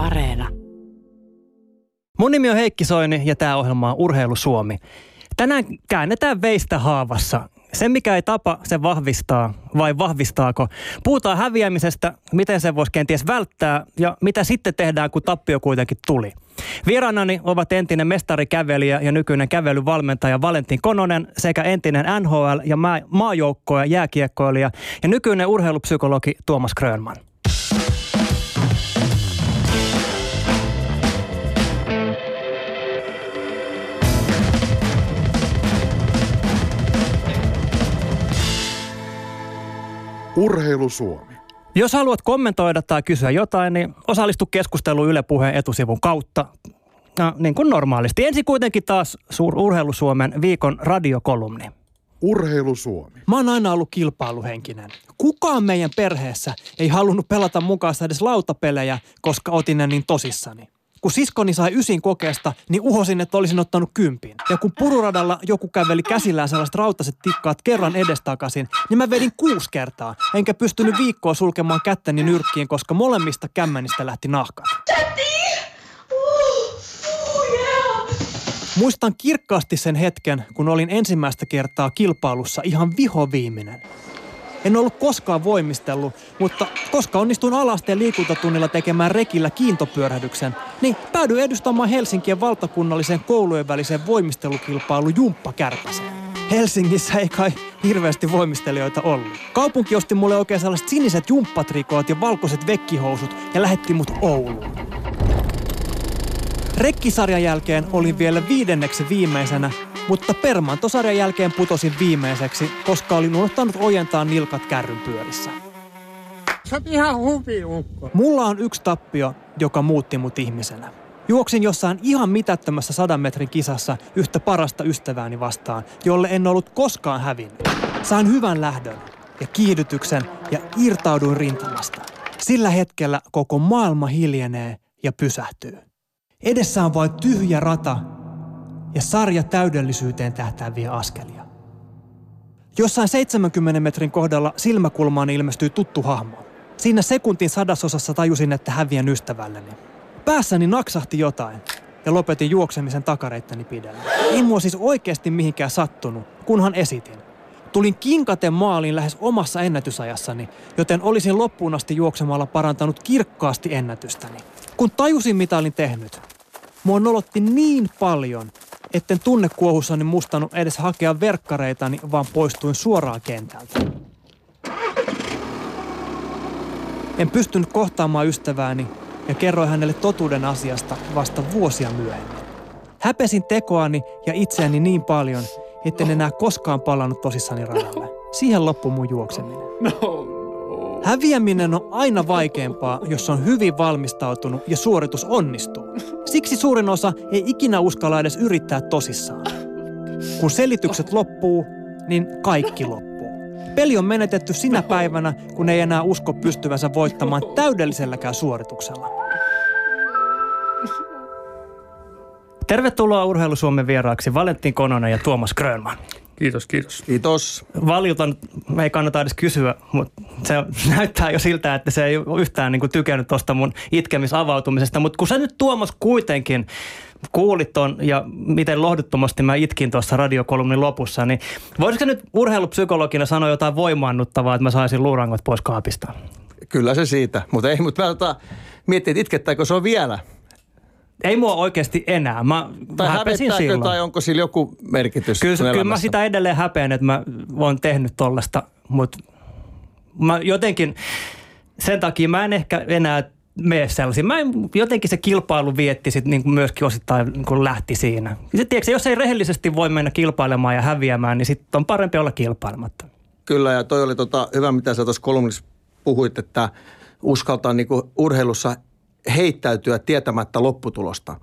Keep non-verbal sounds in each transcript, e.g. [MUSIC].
Areena. Mun nimi on Heikki Soini ja tämä ohjelma on Urheilu Suomi. Tänään käännetään veistä haavassa. Se, mikä ei tapa, se vahvistaa vai vahvistaako. Puhutaan häviämisestä, miten se voisi kenties välttää ja mitä sitten tehdään, kun tappio kuitenkin tuli. Vieraanani ovat entinen mestarikävelijä ja nykyinen kävelyvalmentaja Valentin Kononen sekä entinen NHL- ja maajoukko- ja jääkiekkoilija ja nykyinen urheilupsykologi Tuomas Krönman. Urheilu Suomi. Jos haluat kommentoida tai kysyä jotain, niin osallistu keskusteluun Yle Puheen etusivun kautta. No, niin kuin normaalisti. Ensin kuitenkin taas suur Urheilu Suomen viikon radiokolumni. Urheilu Suomi. Mä oon aina ollut kilpailuhenkinen. Kukaan meidän perheessä ei halunnut pelata mukaan edes lautapelejä, koska otin ne niin tosissani. Kun siskoni sai ysin kokeesta, niin uhosin, että olisin ottanut kympin. Ja kun pururadalla joku käveli käsillään sellaiset rautaset tikkaat kerran edestakaisin, niin mä vedin kuusi kertaa. Enkä pystynyt viikkoa sulkemaan kättäni nyrkkiin, koska molemmista kämmänistä lähti nahkat. Muistan kirkkaasti sen hetken, kun olin ensimmäistä kertaa kilpailussa ihan vihoviiminen. En ollut koskaan voimistellut, mutta koska onnistuin alasteen liikuntatunnilla tekemään rekillä kiintopyörähdyksen, niin päädyin edustamaan Helsinkien valtakunnallisen koulujen välisen voimistelukilpailu Jumppa Kärpäseen. Helsingissä ei kai hirveästi voimistelijoita ollut. Kaupunki osti mulle oikein sellaiset siniset jumppatrikoot ja valkoiset vekkihousut ja lähetti mut Ouluun. Rekkisarjan jälkeen olin vielä viidenneksi viimeisenä mutta Permantosarjan jälkeen putosin viimeiseksi, koska olin unohtanut ojentaa nilkat kärryn pyörissä. Sä oot ihan hupiukko. Mulla on yksi tappio, joka muutti mut ihmisenä. Juoksin jossain ihan mitättömässä sadan metrin kisassa yhtä parasta ystävääni vastaan, jolle en ollut koskaan hävinnyt. Sain hyvän lähdön ja kiihdytyksen ja irtauduin rintamasta. Sillä hetkellä koko maailma hiljenee ja pysähtyy. Edessä on vain tyhjä rata ja sarja täydellisyyteen tähtääviä askelia. Jossain 70 metrin kohdalla silmäkulmaan ilmestyi tuttu hahmo. Siinä sekuntin sadasosassa tajusin, että häviän ystävälleni. Päässäni naksahti jotain ja lopetin juoksemisen takareittani pidellä. Ei mua siis oikeasti mihinkään sattunut, kunhan esitin. Tulin kinkaten maaliin lähes omassa ennätysajassani, joten olisin loppuun asti juoksemalla parantanut kirkkaasti ennätystäni. Kun tajusin, mitä olin tehnyt, mua nolotti niin paljon, etten tunnekuohussani mustanut edes hakea verkkareitani, vaan poistuin suoraan kentältä. En pystynyt kohtaamaan ystävääni ja kerroin hänelle totuuden asiasta vasta vuosia myöhemmin. Häpesin tekoani ja itseäni niin paljon, etten enää koskaan palannut tosissani radalle. Siihen loppui mun juokseminen. No, Häviäminen on aina vaikeampaa, jos on hyvin valmistautunut ja suoritus onnistuu. Siksi suurin osa ei ikinä uskalla edes yrittää tosissaan. Kun selitykset loppuu, niin kaikki loppuu. Peli on menetetty sinä päivänä, kun ei enää usko pystyvänsä voittamaan täydelliselläkään suorituksella. Tervetuloa Urheilu Suomen vieraaksi Valentin Kononen ja Tuomas Grönman. Kiitos, kiitos. Kiitos. Valjulta me ei kannata edes kysyä, mutta se [LAUGHS] näyttää jo siltä, että se ei ole yhtään niin kuin tykännyt tuosta mun itkemisavautumisesta. Mutta kun sä nyt Tuomas kuitenkin kuulit ton ja miten lohduttomasti mä itkin tuossa radiokolumnin lopussa, niin voisiko nyt urheilupsykologina sanoa jotain voimaannuttavaa, että mä saisin luurangot pois kaapista? Kyllä se siitä, mutta ei, mutta mä tota, mietin, että itkettääkö se on vielä – ei mua oikeasti enää. Mä tai häpesin silloin. tai onko sillä joku merkitys Kyllä, kyllä mä sitä edelleen häpeän, että mä oon tehnyt tollasta, mutta mä jotenkin sen takia mä en ehkä enää mene sellaisiin. Mä en, jotenkin se kilpailu vietti sit niin kuin myöskin osittain niin kuin lähti siinä. Sitten, tiedätkö, jos ei rehellisesti voi mennä kilpailemaan ja häviämään, niin sitten on parempi olla kilpailematta. Kyllä ja toi oli tota, hyvä, mitä sä tuossa kolumnissa puhuit, että uskaltaa niin kuin urheilussa heittäytyä tietämättä lopputulosta.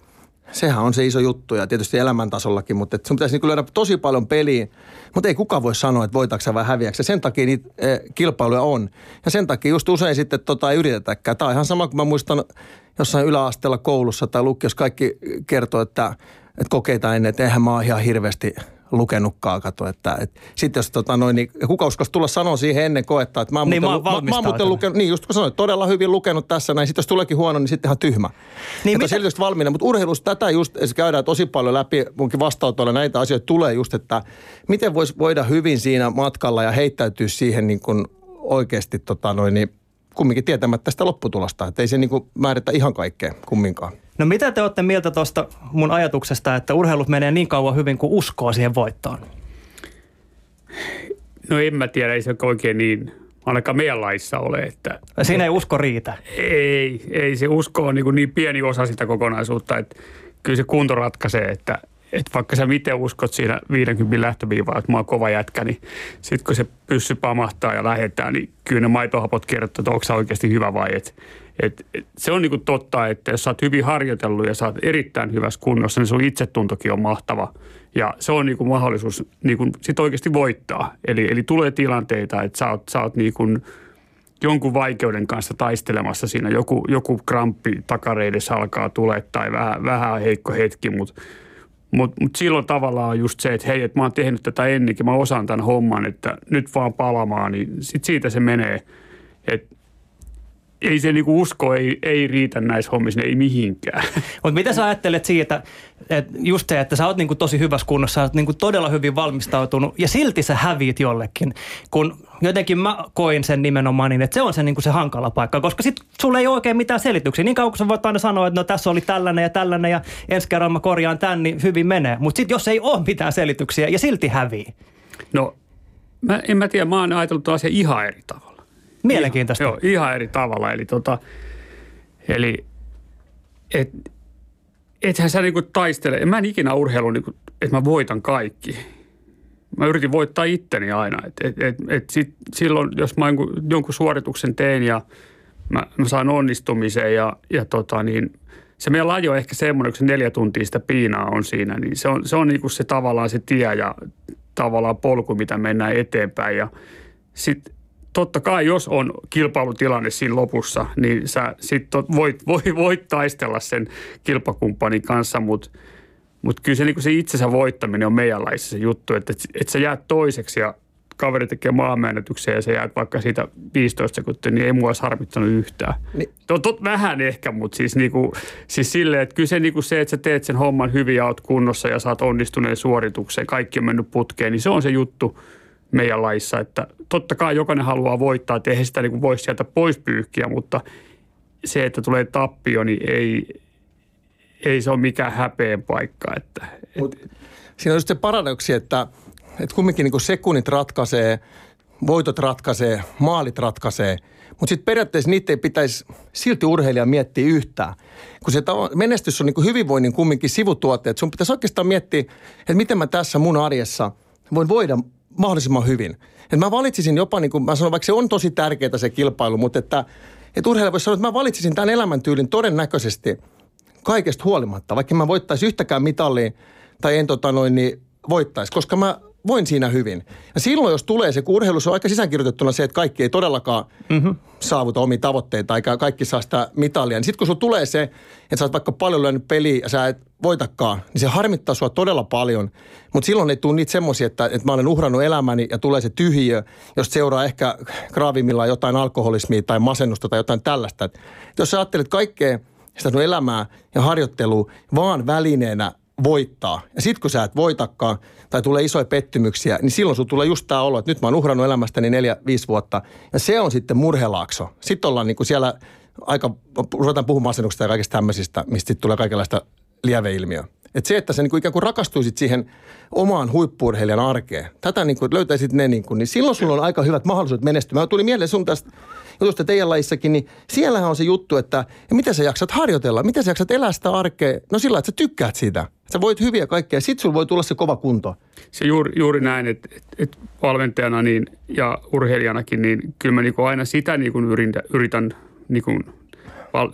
Sehän on se iso juttu ja tietysti elämäntasollakin, mutta sun pitäisi niin löydä tosi paljon peliin. Mutta ei kukaan voi sanoa, että voitaksä vai häviäksä. Sen takia niitä e, kilpailuja on. Ja sen takia just usein sitten tota ei yritetäkään. Tämä on ihan sama kuin mä muistan jossain yläasteella koulussa tai lukiossa kaikki kertoo, että, että kokeita ennen, että eihän mä oon ihan hirveästi lukenutkaan, kato, että, että sitten jos tota noin, niin kuka uskoisi tulla sanoa siihen ennen koetta, että mä oon Niin, muuten, mä oon mä, mä oon muuten lukenut, niin just kun sanoit, todella hyvin lukenut tässä näin, sitten jos tuleekin huono, niin sitten ihan tyhmä. Niin että mitä- mitä... valmiina, mutta urheilussa tätä just se käydään tosi paljon läpi, munkin vastaanotolla näitä asioita tulee just, että miten voisi voida hyvin siinä matkalla ja heittäytyä siihen niin kuin oikeasti tota noin, niin kumminkin tietämättä sitä lopputulosta, että ei se niin kuin määritä ihan kaikkea kumminkaan. No mitä te olette mieltä tuosta mun ajatuksesta, että urheilut menee niin kauan hyvin kuin uskoo siihen voittoon? No en mä tiedä, ei se oikein niin, ainakaan meidän laissa ole, että Siinä ei usko riitä. ei, ei se usko on niin, kuin niin pieni osa sitä kokonaisuutta, että kyllä se kunto ratkaisee, että, että vaikka sä miten uskot siinä 50 lähtöviivaa, että mä oon kova jätkä, niin sitten kun se pyssy pamahtaa ja lähetään, niin kyllä ne maitohapot kertoo, että onko sä oikeasti hyvä vai et. Et, et, se on niin kuin totta, että jos sä oot hyvin harjoitellut ja sä oot erittäin hyvässä kunnossa, niin sun itsetuntokin on mahtava. Ja se on niin kuin mahdollisuus niin kuin sit oikeasti voittaa. Eli, eli tulee tilanteita, että sä oot, sä oot niin kuin jonkun vaikeuden kanssa taistelemassa siinä. Joku, joku kramppi takareidessä alkaa tulee tai vähän, vähän heikko hetki, mutta mut, mut silloin tavallaan just se, että hei, että mä oon tehnyt tätä ennenkin, mä osaan tämän homman, että nyt vaan palamaan, niin sit siitä se menee. Ei se niinku usko ei, ei riitä näissä hommissa, ei mihinkään. [LAUGHS] Mutta mitä sä ajattelet siitä, että just se, että sä oot niinku tosi hyvässä kunnossa, sä oot niinku todella hyvin valmistautunut ja silti sä häviit jollekin, kun jotenkin mä koin sen nimenomaan niin, että se on se, niinku se hankala paikka, koska sit sulla ei ole oikein mitään selityksiä. Niin kauan kun sä voit aina sanoa, että no tässä oli tällainen ja tällainen ja ensi kerralla mä korjaan tämän, niin hyvin menee. Mutta sitten jos ei ole mitään selityksiä ja silti hävii, No, mä, en mä tiedä, mä oon ajatellut asian ihan eri tavalla. Mielenkiintoista. Joo, ihan eri tavalla. Eli, tota, eli et, ethän sä niinku taistele. Mä en ikinä urheilu, niinku, että mä voitan kaikki. Mä yritin voittaa itteni aina. Et, et, et, et sit, silloin, jos mä jonkun, jonkun suorituksen teen ja mä, mä saan onnistumisen ja, ja tota niin, se meidän laji on ehkä semmoinen, kun se neljä tuntia sitä piinaa on siinä, niin se on, se on niinku se tavallaan se tie ja tavallaan polku, mitä mennään eteenpäin. Ja sitten totta kai, jos on kilpailutilanne siinä lopussa, niin sä sit voit, [LAUGHS] voi, voit taistella sen kilpakumppanin kanssa, mutta mut kyllä se, niin se itsensä voittaminen on meidän laissa se juttu, että et, et sä jäät toiseksi ja kaveri tekee maanmäännötyksiä ja sä jäät vaikka siitä 15 sekuntia, niin ei mua olisi harmittanut yhtään. Niin. Tot, tot, vähän ehkä, mutta siis, niinku, siis silleen, että kyllä se, niinku se, että sä teet sen homman hyvin ja oot kunnossa ja saat onnistuneen suoritukseen, kaikki on mennyt putkeen, niin se on se juttu meidän laissa, että totta kai jokainen haluaa voittaa, että eihän sitä niinku voi sieltä pois pyyhkiä, mutta se, että tulee tappio, niin ei, ei se ole mikään häpeen paikka. Että, Mut siinä on just se paradoksi, että, että kumminkin niin sekunnit ratkaisee, voitot ratkaisee, maalit ratkaisee, mutta sitten periaatteessa niitä ei pitäisi silti urheilija miettiä yhtään. Kun se menestys on niin hyvinvoinnin kumminkin sivutuote, että sun pitäisi oikeastaan miettiä, että miten mä tässä mun arjessa voin voida mahdollisimman hyvin. Et mä valitsisin jopa, niin kuin mä sanon, vaikka se on tosi tärkeää se kilpailu, mutta että, että urheilija voisi sanoa, että mä valitsisin tämän elämäntyylin todennäköisesti kaikesta huolimatta, vaikka mä voittaisi yhtäkään mitallia tai en tota noin, niin voittaisi, koska mä voin siinä hyvin. Ja silloin, jos tulee se, kun urheilussa on aika sisäänkirjoitettuna se, että kaikki ei todellakaan mm-hmm. saavuta omia tavoitteita, eikä kaikki saa sitä mitalia, niin sitten kun sulla tulee se, että sä oot vaikka paljon lyönyt peliä ja sä et voitakaan, niin se harmittaa sua todella paljon. Mutta silloin ei tule niitä semmoisia, että, että mä olen uhrannut elämäni ja tulee se tyhjiö, jos seuraa ehkä graavimmillaan jotain alkoholismia tai masennusta tai jotain tällaista. Et jos sä ajattelet kaikkea sitä sun elämää ja harjoittelua vaan välineenä voittaa. Ja sit kun sä et voitakaan tai tulee isoja pettymyksiä, niin silloin sulla tulee just tämä olo, että nyt mä oon uhrannut elämästäni neljä, viisi vuotta. Ja se on sitten murhelaakso. Sitten ollaan niin kuin siellä aika, ruvetaan puhumaan masennuksesta ja kaikista tämmöisistä, mistä tulee kaikenlaista lieveilmiöä. Et se, että sä niin kuin ikään kuin rakastuisit siihen omaan huippuurheilijan arkeen, tätä niin kuin löytäisit ne, niin, kuin, niin silloin sulla on aika hyvät mahdollisuudet menestyä. Mä tuli mieleen sun tästä jutusta teidän lajissakin, niin siellähän on se juttu, että miten sä jaksat harjoitella, miten sä jaksat elää sitä arkea. No sillä, että sä tykkäät siitä. Sä voit hyviä kaikkea sit sulla voi tulla se kova kunto. se juuri, juuri näin, että, että, että valmentajana niin, ja urheilijanakin, niin kyllä mä niin aina sitä niin yritän, yritän niin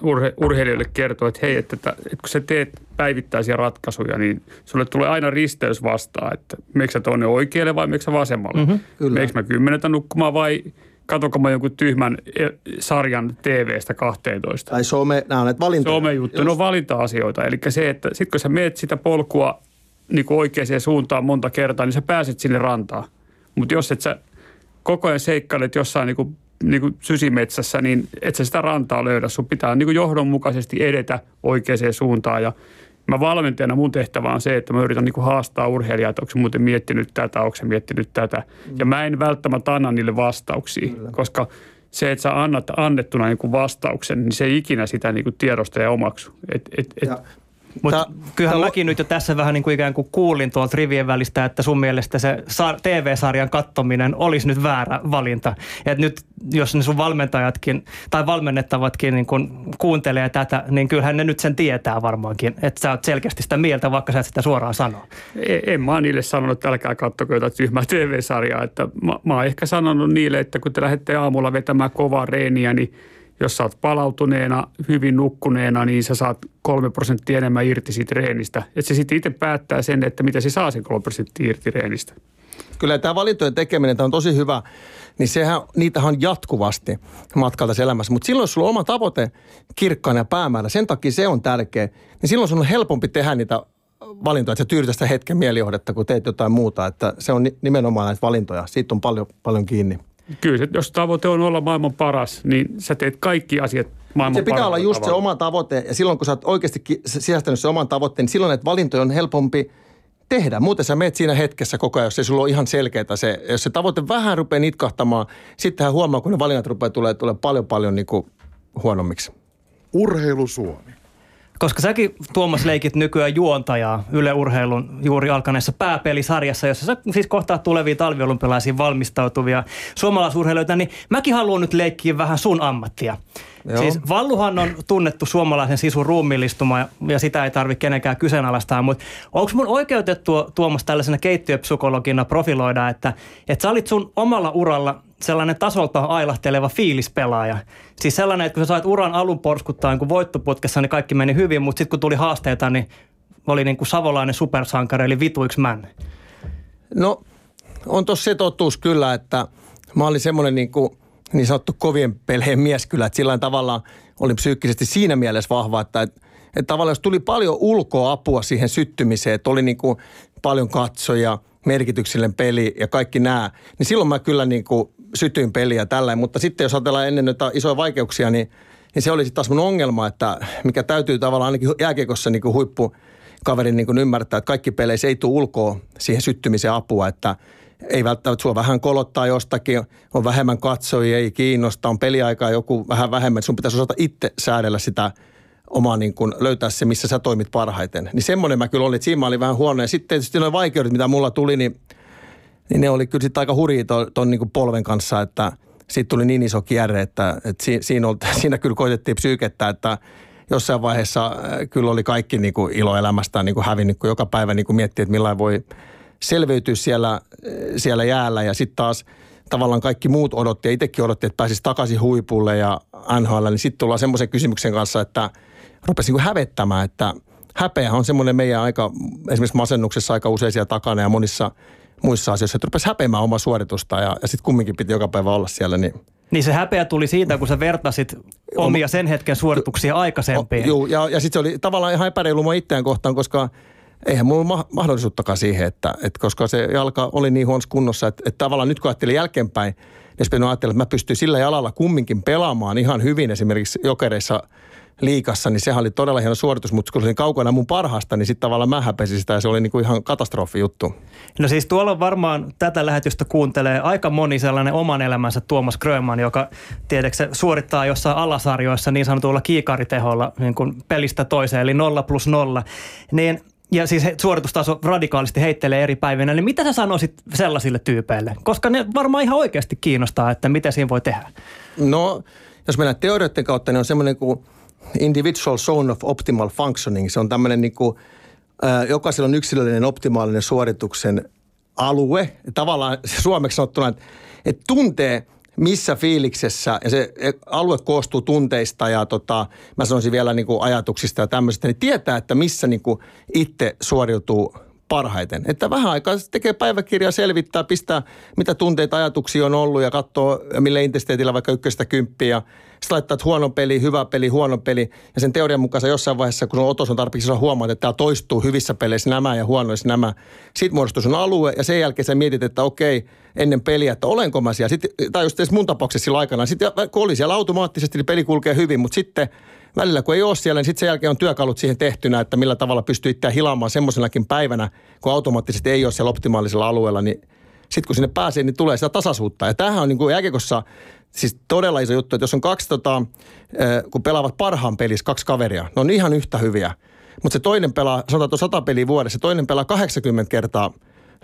urhe, urheilijoille kertoa, että hei, että, että, että kun sä teet päivittäisiä ratkaisuja, niin sulle tulee aina risteys vastaan, että meneekö sä tuonne oikealle vai meneekö sä vasemmalle. Mm-hmm. Meneekö mä kymmeneltä nukkumaan vai katsonko mä jonkun tyhmän eh, sarjan TV-stä 12. Tai some, nämä on näitä valintoja. Somejuttu, ne on valinta-asioita. Eli se, että sit kun sä meet sitä polkua niin oikeaan suuntaan monta kertaa, niin sä pääset sinne rantaan. Mutta jos et sä koko ajan seikkailet jossain niin niin kuin sysimetsässä, niin et sä sitä rantaa löydä. Sun pitää niin kuin johdonmukaisesti edetä oikeaan suuntaan ja mä valmentajana mun tehtävä on se, että mä yritän niin kuin haastaa urheilijaa, että onko se muuten miettinyt tätä, onko se miettinyt tätä. Ja mä en välttämättä anna niille vastauksia, Kyllä. koska se, että sä annat annettuna niin kuin vastauksen, niin se ei ikinä sitä niin kuin tiedosta ja omaksu. Et, et, et, ja mutta kyllähän mäkin nyt jo tässä vähän niin kuin ikään kuin kuulin tuolta rivien välistä, että sun mielestä se TV-sarjan kattominen olisi nyt väärä valinta. Ja että nyt jos ne sun valmentajatkin tai valmennettavatkin niin kun kuuntelee tätä, niin kyllähän ne nyt sen tietää varmaankin, että sä oot selkeästi sitä mieltä, vaikka sä et sitä suoraan sano. En, en mä niille sanonut, että älkää kattoko jotain tyhmää TV-sarjaa. Että mä, mä oon ehkä sanonut niille, että kun te lähdette aamulla vetämään kovaa reeniä, niin – jos sä oot palautuneena, hyvin nukkuneena, niin sä saat kolme prosenttia enemmän irti siitä reenistä. Että se sitten itse päättää sen, että mitä se saa sen kolme prosenttia irti reenistä. Kyllä tämä valintojen tekeminen tämä on tosi hyvä, niin sehän, niitähän on jatkuvasti matkalta elämässä. Mutta silloin, jos sulla on oma tavoite kirkkaana ja päämäärä, sen takia se on tärkeä, niin silloin sun on helpompi tehdä niitä valintoja, että sä tyydytä sitä hetken mielijohdetta, kun teet jotain muuta. Että se on nimenomaan näitä valintoja. Siitä on paljon, paljon kiinni. Kyllä, jos tavoite on olla maailman paras, niin sä teet kaikki asiat maailman Se pitää olla just tavalla. se oma tavoite, ja silloin kun sä oot oikeasti sisäistänyt se oman tavoitteen, niin silloin näitä valintoja on helpompi tehdä. Muuten sä meet siinä hetkessä koko ajan, jos ei sulla ole ihan selkeää se. Jos se tavoite vähän rupeaa nitkahtamaan, sittenhän huomaa, kun ne valinnat rupeaa tulee, tulee paljon paljon niin kuin huonommiksi. Urheilu Suomi. Koska säkin, Tuomas, leikit nykyään juontajaa Yle Urheilun juuri alkaneessa pääpelisarjassa, jossa sä siis kohtaa tulevia talviolympialaisiin valmistautuvia suomalaisurheilijoita, niin mäkin haluan nyt leikkiä vähän sun ammattia. Joo. Siis Valluhan on tunnettu suomalaisen sisun ruumiillistuma ja sitä ei tarvitse kenenkään kyseenalaistaa, mutta onko mun oikeutettu Tuomas tällaisena keittiöpsykologina profiloida, että, että sä olit sun omalla uralla sellainen tasolta ailahteleva fiilispelaaja. Siis sellainen, että kun sä sait uran alun porskuttaa niin voittoputkessa, niin kaikki meni hyvin, mutta sitten kun tuli haasteita, niin oli niin kuin savolainen supersankari, eli vituiksi män. No, on tossa se totuus kyllä, että mä olin semmoinen niin kuin niin sanottu kovien pelheen mies kyllä, että sillä tavalla oli psyykkisesti siinä mielessä vahva, että, että, että tavallaan jos tuli paljon ulkoapua siihen syttymiseen, että oli niin kuin paljon katsoja, merkityksellinen peli ja kaikki nämä, niin silloin mä kyllä niin kuin sytyin peliä tällä. Mutta sitten jos ajatellaan ennen noita isoja vaikeuksia, niin, niin se oli sitten taas mun ongelma, että mikä täytyy tavallaan ainakin jääkiekossa niin kuin huippu kaverin niin kuin ymmärtää, että kaikki peleissä ei tule ulkoa siihen syttymiseen apua, että ei välttämättä sua vähän kolottaa jostakin, on vähemmän katsojia, ei kiinnosta, on peliaikaa joku vähän vähemmän. Sun pitäisi osata itse säädellä sitä omaa niin kuin, löytää se, missä sä toimit parhaiten. Niin semmoinen mä kyllä olin, että siinä mä olin vähän huono. Ja sitten tietysti ne vaikeudet, mitä mulla tuli, niin, niin ne oli kyllä sitten aika hurjia ton, ton niin kuin polven kanssa, että siitä tuli niin iso kierre, että, että siinä, siinä, oli, [LAUGHS] siinä kyllä koitettiin psyykettä, että jossain vaiheessa äh, kyllä oli kaikki niin kuin ilo elämästään niin kuin hävinnyt, kun joka päivä niin kuin miettii, että millä voi selviytyä siellä, äh, siellä jäällä ja sitten taas tavallaan kaikki muut odotti ja itsekin odotti, että pääsisi takaisin huipulle ja NHL, niin sitten tullaan semmoisen kysymyksen kanssa, että rupesi niin hävettämään, että häpeä on semmoinen meidän aika, esimerkiksi masennuksessa aika usein siellä takana ja monissa muissa asioissa, että rupesi häpeämään oma suoritusta ja, ja sitten kumminkin piti joka päivä olla siellä, niin niin se häpeä tuli siitä, kun sä vertasit omia sen hetken suorituksia aikaisempiin. Joo, ja, ja sitten se oli tavallaan ihan epäreilu mua itseään kohtaan, koska eihän mulla mahdollisuuttakaan siihen, että, että koska se jalka oli niin huonossa kunnossa, että, että tavallaan nyt kun ajattelin jälkeenpäin, niin ajattelin, että mä pystyn sillä jalalla kumminkin pelaamaan ihan hyvin esimerkiksi jokereissa – liikassa, niin sehän oli todella hieno suoritus, mutta kun se oli kaukana mun parhaasta, niin sitten tavallaan mä häpesin sitä ja se oli niin kuin ihan katastrofi juttu. No siis tuolla varmaan tätä lähetystä kuuntelee aika moni sellainen oman elämänsä Tuomas Grönman, joka tiedätkö suorittaa jossain alasarjoissa niin sanotulla kiikariteholla niin kuin pelistä toiseen, eli nolla plus nolla. Niin ja siis suoritustaso radikaalisti heittelee eri päivinä, niin mitä sä sanoisit sellaisille tyypeille? Koska ne varmaan ihan oikeasti kiinnostaa, että mitä siinä voi tehdä. No, jos mennään teorioiden kautta, niin on semmoinen kuin individual zone of optimal functioning. Se on tämmöinen niin kuin, jokaisella on yksilöllinen optimaalinen suorituksen alue. Tavallaan [LAUGHS] suomeksi sanottuna, että, että tuntee – missä fiiliksessä, ja se alue koostuu tunteista ja tota, mä sanoisin vielä niin kuin ajatuksista ja tämmöistä, niin tietää, että missä niin kuin itse suoriutuu parhaiten. Että vähän aikaa tekee päiväkirjaa, selvittää, pistää mitä tunteita, ajatuksia on ollut ja katsoo millä intensiteetillä vaikka ykköstä kymppiä. Sitten laittaa, huono peli, hyvä peli, huono peli. Ja sen teorian mukaan sä jossain vaiheessa, kun on otos on tarpeeksi, sä huomaat, että täällä toistuu hyvissä peleissä nämä ja huonoissa nämä. Sitten muodostuu sun alue ja sen jälkeen sä mietit, että okei, ennen peliä, että olenko mä siellä. Sitten, tai just mun tapauksessa sillä aikana. Sitten kun oli siellä automaattisesti, niin peli kulkee hyvin, mutta sitten välillä kun ei ole siellä, niin sitten sen jälkeen on työkalut siihen tehtynä, että millä tavalla pystyy itseään hilaamaan semmoisenakin päivänä, kun automaattisesti ei ole siellä optimaalisella alueella, niin sitten kun sinne pääsee, niin tulee sitä tasaisuutta. Ja tämähän on niin kuin jääkiekossa siis todella iso juttu, että jos on kaksi, tota, kun pelaavat parhaan pelissä kaksi kaveria, ne on ihan yhtä hyviä. Mutta se toinen pelaa, sanotaan, että on 100 peliä vuodessa, se toinen pelaa 80 kertaa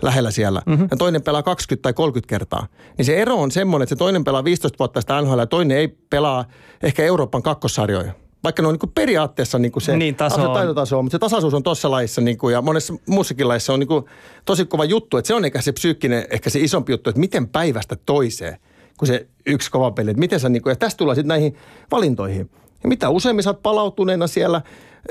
lähellä siellä, mm-hmm. ja toinen pelaa 20 tai 30 kertaa. Niin se ero on semmoinen, että se toinen pelaa 15 vuotta sitä NHL ja toinen ei pelaa ehkä Euroopan kakkossarjoja vaikka ne on niin periaatteessa niin se, niin, taso se taitotaso on, mutta se tasaisuus on tuossa lajissa niin kuin, ja monessa muussakin lajissa on niin kuin, tosi kova juttu, että se on ehkä se psyykkinen, ehkä se isompi juttu, että miten päivästä toiseen, kun se yksi kova peli, että miten sä niin kuin, ja tästä tullaan sitten näihin valintoihin. Ja mitä useammin sä oot palautuneena siellä,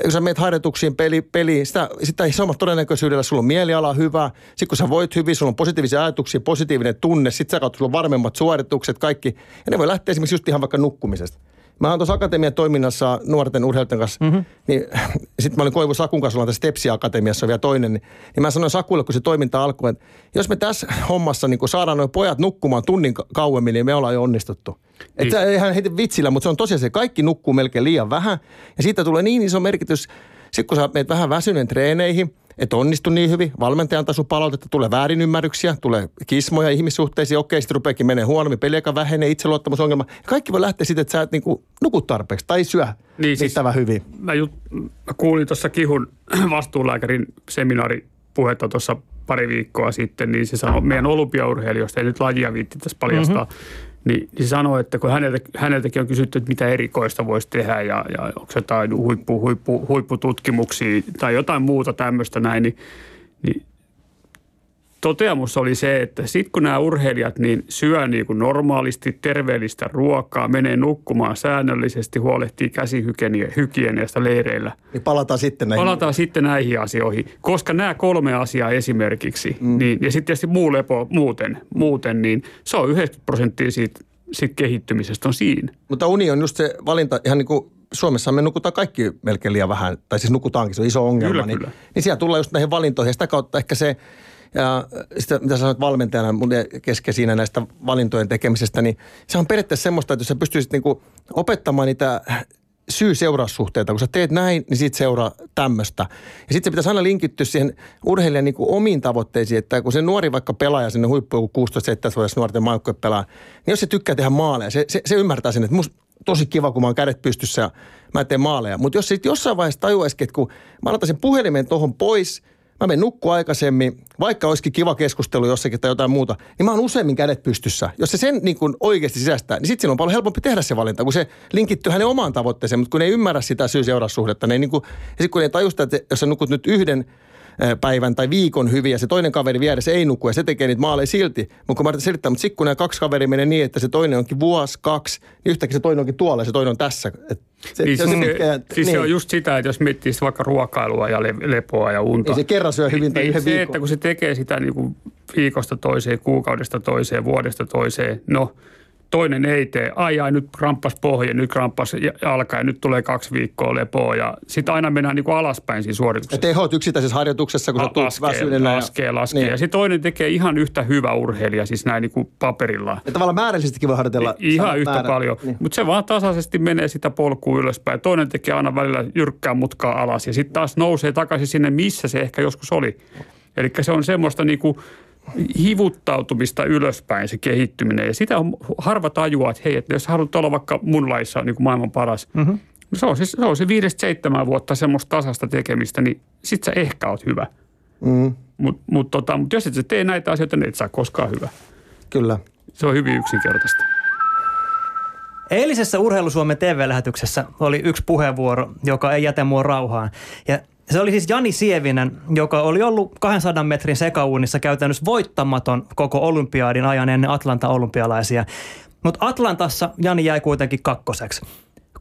kun sä meet harjoituksiin peli, peli sitä, sitä isommat todennäköisyydellä sulla on mieliala hyvä. Sitten kun sä voit hyvin, sulla on positiivisia ajatuksia, positiivinen tunne, sitten sä kautta sulla on varmemmat suoritukset, kaikki. Ja ne voi lähteä esimerkiksi just ihan vaikka nukkumisesta. Mä oon tuossa akatemian toiminnassa nuorten urheilijoiden kanssa, mm-hmm. niin [LAUGHS] sitten mä olin Koivu Sakun kanssa, ollaan tässä Stepsi Akatemiassa vielä toinen, niin, niin mä sanoin Sakulle, kun se toiminta alkoi, että jos me tässä hommassa niin saadaan nuo pojat nukkumaan tunnin kauemmin, niin me ollaan jo onnistuttu. Että niin. eihän heitä vitsillä, mutta se on tosiaan se, kaikki nukkuu melkein liian vähän, ja siitä tulee niin iso merkitys, sitten kun sä menet vähän väsyneen treeneihin – et onnistu niin hyvin. Valmentajan taso palautetta, tulee väärinymmärryksiä, tulee kismoja ihmissuhteisiin, okei, sitten rupeakin menee huonommin, peliaika vähenee, itseluottamusongelma. Kaikki voi lähteä siitä, että sä et niinku nuku tarpeeksi tai syö niin, siis, hyvin. Mä, jut, mä kuulin tuossa Kihun [CLEARS THROAT] vastuulääkärin seminaaripuhetta tuossa pari viikkoa sitten, niin se sanoi meidän olympiaurheilijoista, ei nyt lajia viitti tässä paljastaa, mm-hmm niin, niin sanoi, että kun häneltä, häneltäkin on kysytty, että mitä erikoista voisi tehdä ja, ja onko jotain huippu, huippu, huippututkimuksia tai jotain muuta tämmöistä näin, niin, niin toteamus oli se, että sitten kun nämä urheilijat niin syö niin kuin normaalisti terveellistä ruokaa, menee nukkumaan säännöllisesti, huolehtii käsihygieniasta leireillä. Niin palataan sitten näihin. Palataan sitten näihin asioihin, koska nämä kolme asiaa esimerkiksi, mm. niin, ja sitten tietysti muu lepo muuten, muuten, niin se on 90 prosenttia siitä, siitä kehittymisestä on siinä. Mutta uni on just se valinta, ihan niin kuin Suomessa me nukutaan kaikki melkein liian vähän, tai siis nukutaankin, se on iso ongelma. Kyllä, niin, kyllä. niin siellä tullaan just näihin valintoihin, ja sitä kautta ehkä se ja sitä, mitä sanoit valmentajana mun kesken siinä näistä valintojen tekemisestä, niin se on periaatteessa semmoista, että jos sä pystyisit niinku opettamaan niitä syy-seuraussuhteita. Kun sä teet näin, niin siitä seuraa tämmöistä. Ja sitten se pitäisi aina linkittyä siihen urheilijan niin omiin tavoitteisiin, että kun se nuori vaikka pelaaja sinne huippuun 16-17-vuotias nuorten maajoukkojen pelaa, niin jos se tykkää tehdä maaleja, se, se, se ymmärtää sen, että musta tosi kiva, kun mä oon kädet pystyssä ja mä teen maaleja. Mutta jos sitten jossain vaiheessa tajuaisikin, että kun mä sen puhelimen tuohon pois – mä menen nukku aikaisemmin, vaikka olisikin kiva keskustelu jossakin tai jotain muuta, niin mä oon useimmin kädet pystyssä. Jos se sen niin oikeasti sisäistää, niin sitten on paljon helpompi tehdä se valinta, kun se linkittyy hänen omaan tavoitteeseen, mutta kun ei ymmärrä sitä syy-seuraussuhdetta, niin, niin kuin, ja sitten kun ne tajusta, että jos sä nukut nyt yhden päivän tai viikon hyvin ja se toinen kaveri vieressä ei nuku ja se tekee niitä maaleja silti. Mutta kun mä selittää, mutta sitten kun nämä kaksi kaveria menee niin, että se toinen onkin vuosi, kaksi, niin yhtäkkiä se toinen onkin tuolla ja se toinen on tässä. Et se, niin, se, se, mikä, siis niin. se on just sitä, että jos miettii vaikka ruokailua ja le, lepoa ja unta. Ei se kerran syö hyvin tai yhden se, viikon. että kun se tekee sitä niin kuin viikosta toiseen, kuukaudesta toiseen, vuodesta toiseen, no – toinen ei tee. Ai ai, nyt kramppas pohja, nyt kramppas jalka ja nyt tulee kaksi viikkoa lepoa. Ja sitten aina mennään niin kuin alaspäin siinä suorituksessa. Ja tehot yksittäisessä harjoituksessa, kun sä tulet väsyneenä. Laskee, laskee. Niin. Ja sitten toinen tekee ihan yhtä hyvä urheilija, siis näin niin kuin paperilla. Ja tavallaan määrällisesti voi harjoitella. I, ihan yhtä määrä. paljon. Niin. Mutta se vaan tasaisesti menee sitä polkua ylöspäin. Toinen tekee aina välillä jyrkkää mutkaa alas ja sitten taas nousee takaisin sinne, missä se ehkä joskus oli. Eli se on semmoista niin kuin hivuttautumista ylöspäin se kehittyminen. Ja sitä on harva tajua, että hei, että jos haluat olla vaikka mun laissa niin kuin maailman paras, mm-hmm. se, on se, se on se viidestä seitsemän vuotta semmoista tasasta tekemistä, niin sit sä ehkä oot hyvä. Mm. Mutta mut, tota, mut jos et sä tee näitä asioita, niin et sä koskaan hyvä. Kyllä. Se on hyvin yksinkertaista. Eilisessä Urheilusuomen TV-lähetyksessä oli yksi puheenvuoro, joka ei jätä mua rauhaan. Ja se oli siis Jani Sievinen, joka oli ollut 200 metrin sekauunissa käytännössä voittamaton koko olympiaadin ajan ennen Atlanta-olympialaisia. Mutta Atlantassa Jani jäi kuitenkin kakkoseksi.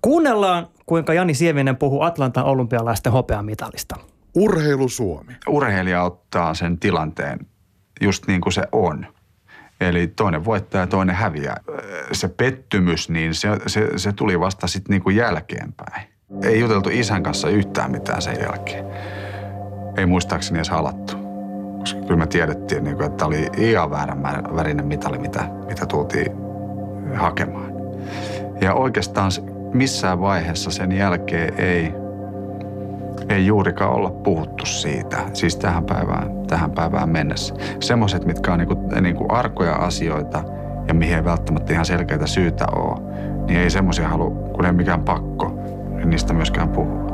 Kuunnellaan, kuinka Jani Sievinen puhuu Atlantan olympialaisten hopeamitalista. Urheilu Suomi. Urheilija ottaa sen tilanteen just niin kuin se on. Eli toinen voittaa ja toinen häviää. Se pettymys, niin se, se, se tuli vasta sitten niin kuin jälkeenpäin. Ei juteltu isän kanssa yhtään mitään sen jälkeen. Ei muistaakseni edes halattu. Koska kyllä me tiedettiin, niin että oli ihan väärän värinen mitali, mitä, mitä tultiin hakemaan. Ja oikeastaan missään vaiheessa sen jälkeen ei, ei juurikaan olla puhuttu siitä, siis tähän päivään, tähän päivään mennessä. Semmoiset, mitkä on niinku, niinku arkoja asioita ja mihin ei välttämättä ihan selkeitä syytä ole, niin ei semmoisia halua, kun ei mikään pakko, niin niistä myöskään puhua.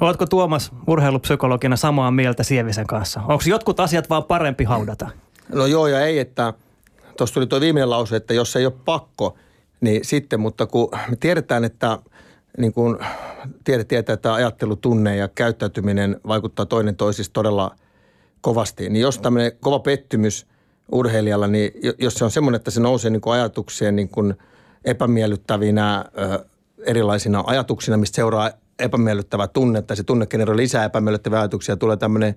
Oletko Tuomas urheilupsykologina samaa mieltä Sievisen kanssa? Onko jotkut asiat vaan parempi haudata? No joo ja ei, että tuossa tuli tuo viimeinen lause, että jos ei ole pakko, niin sitten, mutta kun me tiedetään, että niin kuin tiede tietää, että ajattelutunne ja käyttäytyminen vaikuttaa toinen toisista todella kovasti, niin jos tämmöinen kova pettymys urheilijalla, niin jos se on semmoinen, että se nousee niin kuin ajatukseen niin kuin epämiellyttävinä ö, erilaisina ajatuksina, mistä seuraa epämiellyttävä tunne, että se tunne generoi lisää epämiellyttäviä ajatuksia, tulee tämmöinen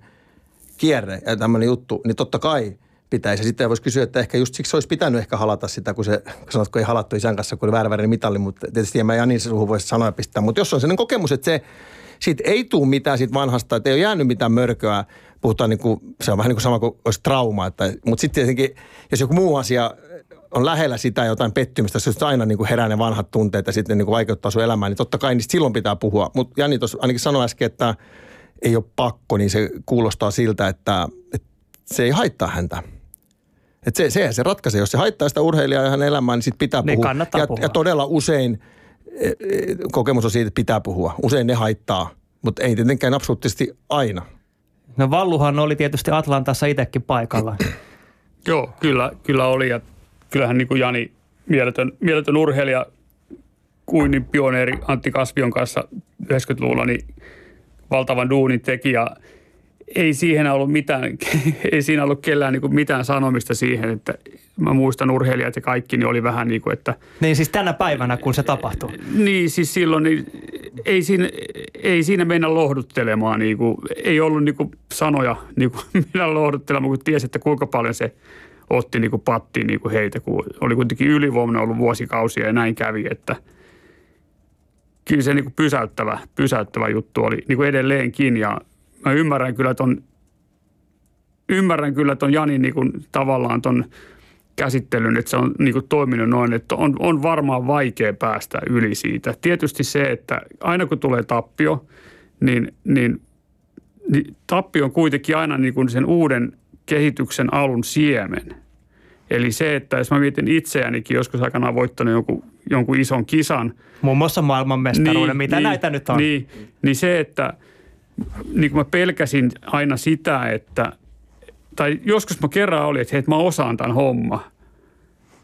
kierre ja tämmöinen juttu, niin totta kai pitäisi. Sitten voisi kysyä, että ehkä just siksi olisi pitänyt ehkä halata sitä, kun se, sanotko ei halattu isän kanssa, kun oli väärä mitalli, mutta tietysti en mä Janin suhun voisi sanoa pistää. Mutta jos on sellainen kokemus, että se, siitä ei tule mitään siitä vanhasta, että ei ole jäänyt mitään mörköä, puhutaan niin kuin, se on vähän niin kuin sama kuin olisi trauma. Että, mutta sitten tietenkin, jos joku muu asia on lähellä sitä jotain pettymystä, jos aina niin kuin herää ne vanhat tunteet ja sitten niin kuin vaikeuttaa sun elämää, niin totta kai niin silloin pitää puhua. Mutta Jani tuossa ainakin sanoi äsken, että ei ole pakko, niin se kuulostaa siltä, että, että se ei haittaa häntä. Että se, sehän se ratkaisee. Jos se haittaa sitä urheilijaa ja hänen elämään, niin sitten pitää niin puhua. Ja, puhua. ja todella usein e, e, kokemus on siitä, että pitää puhua. Usein ne haittaa, mutta ei tietenkään absoluuttisesti aina. No Valluhan oli tietysti Atlantassa itsekin paikalla. Joo, kyllä, kyllä oli. Ja kyllähän niin kuin Jani, mieletön, mieletön urheilija, kuin pioneeri Antti Kasvion kanssa 90-luvulla, niin valtavan duunin teki ja ei siihen ollut mitään, [LAUGHS] ei siinä ollut kellään niin mitään sanomista siihen, että mä muistan urheilijat ja kaikki, niin oli vähän niin kuin, että... Niin siis tänä päivänä, kun se tapahtui. Niin, siis silloin niin ei, siinä, ei siinä mennä lohduttelemaan, niin kuin, ei ollut niin kuin sanoja niin kuin [LAUGHS] mennä lohduttelemaan, kun tiesi, että kuinka paljon se otti niin kuin pattiin niin kuin heitä, kun oli kuitenkin ylivoimainen ollut vuosikausia ja näin kävi, että kyllä se niin kuin pysäyttävä, pysäyttävä juttu oli niin kuin edelleenkin ja mä ymmärrän kyllä ton, ymmärrän kyllä ton Janin niin kuin tavallaan ton käsittelyn, että se on niin kuin toiminut noin, että on, on varmaan vaikea päästä yli siitä. Tietysti se, että aina kun tulee tappio, niin, niin, niin tappio on kuitenkin aina niin kuin sen uuden kehityksen alun siemen. Eli se, että jos mä mietin itseänikin joskus aikanaan voittanut jonkun, jonkun ison kisan. Muun muassa maailmanmestaruuden, niin, mitä niin, näitä nyt on. Niin, niin se, että – niin kuin mä pelkäsin aina sitä, että, tai joskus mä kerran olin, että hei, että mä osaan tämän homma.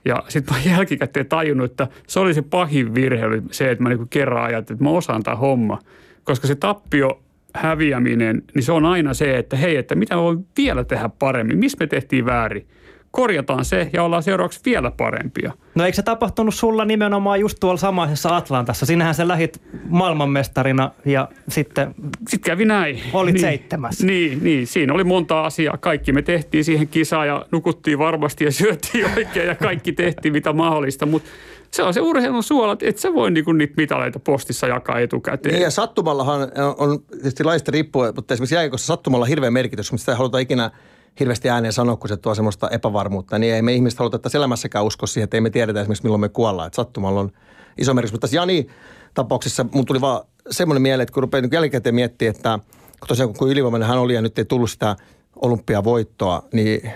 Ja sitten mä [LAUGHS] jälkikäteen tajunnut, että se oli se pahin virhe, oli se, että mä niin kerran ajattelin, että mä osaan tämän homma. Koska se tappio häviäminen, niin se on aina se, että hei, että mitä voi vielä tehdä paremmin, missä me tehtiin väärin – korjataan se ja ollaan seuraavaksi vielä parempia. No eikö se tapahtunut sulla nimenomaan just tuolla samaisessa Atlantassa? Sinähän sä lähit maailmanmestarina ja sitten... Sitten kävi näin. Olit niin, seitsemäs. Niin, niin, siinä oli monta asiaa. Kaikki me tehtiin siihen kisaan ja nukuttiin varmasti ja syöttiin [LAUGHS] oikein ja kaikki tehtiin mitä mahdollista, mutta se on se urheilun suola, että et sä voi niinku niitä mitaleita postissa jakaa etukäteen. Niin ja sattumallahan on tietysti laista riippuen, mutta esimerkiksi jääkossa sattumalla hirveä merkitys, mutta sitä ei haluta ikinä – hirveästi ääneen sanoa, kun se tuo semmoista epävarmuutta, niin ei me ihmiset haluta että elämässäkään usko siihen, että ei me tiedetä esimerkiksi milloin me kuollaan. Että sattumalla on iso merkitys. Mutta tässä Jani tapauksessa mun tuli vaan semmoinen mieleen, että kun rupeaa niin jälkikäteen miettimään, että kun tosiaan kun ylivoimainen hän oli ja nyt ei tullut sitä olympiavoittoa, niin,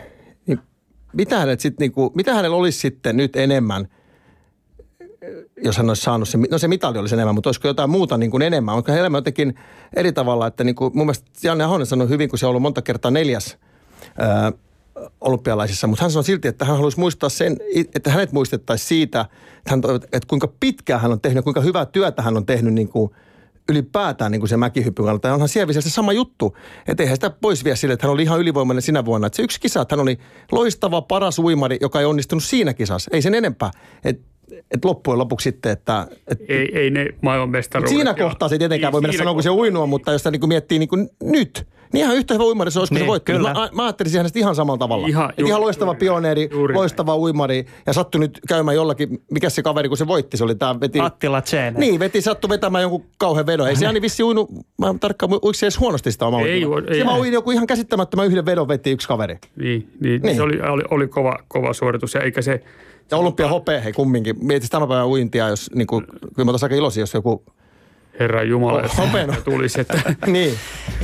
niin mitä, hänet sit, niin kuin, mitä hänellä olisi sitten nyt enemmän, jos hän olisi saanut se, no se mitali olisi enemmän, mutta olisiko jotain muuta niin kuin enemmän? Onko elämä jotenkin eri tavalla, että niin kuin, mun mielestä Janne Ahonen sanoi hyvin, kun se on ollut monta kertaa neljäs – olympialaisissa, mutta hän sanoi silti, että hän haluaisi muistaa sen, että hänet muistettaisiin siitä, että, hän, että kuinka pitkään hän on tehnyt, kuinka hyvää työtä hän on tehnyt niin kuin ylipäätään niin kuin se mäkihyppyn kannalta. Ja onhan se sama juttu, että eihän sitä pois vie sille, että hän oli ihan ylivoimainen sinä vuonna. Että se yksi kisa, että hän oli loistava, paras uimari, joka ei onnistunut siinä kisassa. Ei sen enempää. Et et loppujen lopuksi sitten, että... Et, Ei, ei ne maailmanmestaruudet. siinä kohtaa se ei tietenkään Niin, voi mennä sanoa, kun se uinua, mutta jos sitä niin miettii niin kuin nyt, niin ihan yhtä hyvä uimari se olisi, kun se Niin, voitti. kyllä. Mä, mä ajattelisin hänestä ihan samalla tavalla. Ihan- juuri- ihan loistava juuri pioneeri, Juuri loistava uimari ja sattui nyt käymään jollakin, mikä se kaveri, kun se voitti, se oli tämä veti... Attila Tseene. Niin, veti sattu vetämään jonkun kauhean vedon. Ei se Jani vissi uinu, mä en tarkkaan, uiko se edes huonosti sitä omaa Ei ei. Se vaan uini joku ihan käsittämättömän yhden vedon veti yksi kaveri. Niin, niin, Niin. se oli, oli, oli kova, kova suoritus ja eikä se, Ja olympia hopea hei kumminkin. Mietis tämän päivän uintia, jos niin kuin, kyllä mä aika iloisia, jos joku... herra Jumala, jos Hopeena. tulisi, että [LAUGHS] [LAUGHS] niin.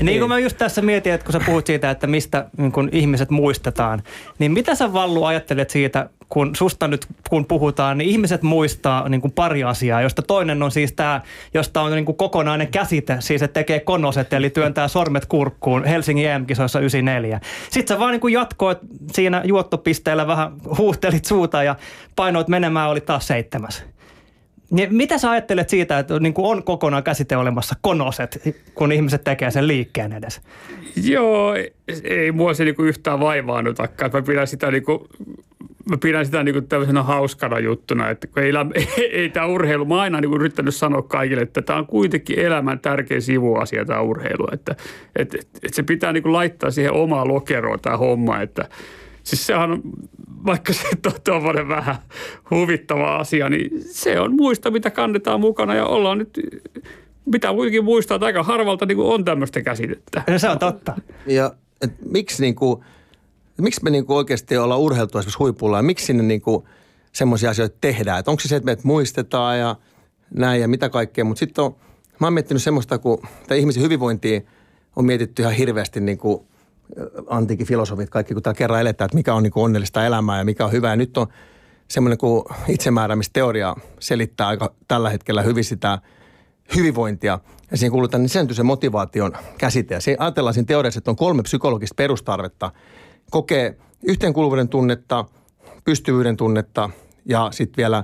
Niin kuin mä just tässä mietin, että kun sä puhut siitä, että mistä niin kun ihmiset muistetaan, niin mitä sä Vallu ajattelet siitä, kun susta nyt kun puhutaan, niin ihmiset muistaa niin kuin pari asiaa, josta toinen on siis tämä, josta on niin kuin kokonainen käsite, siis että tekee konoset, eli työntää sormet kurkkuun Helsingin EM-kisoissa 94. Sitten sä vaan niin kuin jatkoit siinä juottopisteellä vähän huuhtelit suuta ja painoit menemään, oli taas seitsemäs. Niin mitä sä ajattelet siitä, että niin kuin on kokonaan käsite olemassa konoset, kun ihmiset tekee sen liikkeen edes? Joo, ei, mua se niinku yhtään vaivaannutakaan. Mä pidän sitä niinku, mä pidän sitä niinku tämmöisenä hauskana juttuna, että kun ei, [LAUGHS] ei, ei tämä urheilu, mä aina niinku yrittänyt sanoa kaikille, että tämä on kuitenkin elämän tärkein sivuasia tämä urheilu, että et, et, et se pitää niinku laittaa siihen omaa lokeroon tämä homma, että Siis sehän on, vaikka se on tuommoinen vähän huvittava asia, niin se on muista, mitä kannetaan mukana ja ollaan nyt, mitä kuitenkin muistaa, että aika harvalta niin on tämmöistä käsitettä. No se on totta. Ja et miksi, niinku, miksi me niinku oikeasti ollaan urheiltu esimerkiksi huipulla ja miksi sinne niinku semmoisia asioita tehdään? Et onko se se, että meidät muistetaan ja näin ja mitä kaikkea, mutta sitten on, mä oon miettinyt semmoista, kun tämä ihmisen hyvinvointia on mietitty ihan hirveästi niin kuin antiikin filosofit, kaikki kun täällä kerran eletään, että mikä on niin kuin onnellista elämää ja mikä on hyvää. Nyt on semmoinen kuin itsemääräämisteoria selittää aika tällä hetkellä hyvin sitä hyvinvointia. Ja siihen kuuluu tämän sen motivaation käsite. Ja siinä ajatellaan siinä teoriassa, että on kolme psykologista perustarvetta. Kokee yhteenkuuluvuuden tunnetta, pystyvyyden tunnetta ja sitten vielä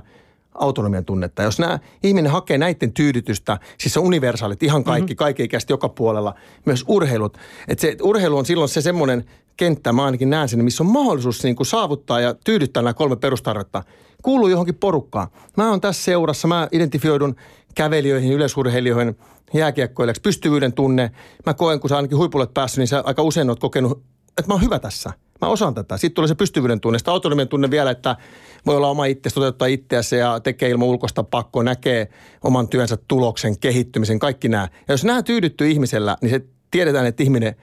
autonomian tunnetta. Jos nämä ihminen hakee näiden tyydytystä, siis se universaalit, ihan kaikki, mm-hmm. kaikki ikäisesti joka puolella, myös urheilut. Että se, urheilu on silloin se semmoinen kenttä, mä ainakin näen sen, missä on mahdollisuus niin kuin saavuttaa ja tyydyttää nämä kolme perustarvetta. Kuuluu johonkin porukkaan. Mä oon tässä seurassa, mä identifioidun kävelijöihin, yleisurheilijoihin, jääkiekkoilijaksi, pystyvyyden tunne. Mä koen, kun sä ainakin huipulle päässyt, niin sä aika usein oot kokenut, että mä oon hyvä tässä. Mä osaan tätä. Sitten tulee se pystyvyyden tunne. Sitten autonomian tunne vielä, että voi olla oma itse, toteuttaa itseänsä ja tekee ilman ulkoista pakkoa, näkee oman työnsä tuloksen, kehittymisen, kaikki nämä. Ja jos nämä tyydyttyy ihmisellä, niin se tiedetään, että ihminen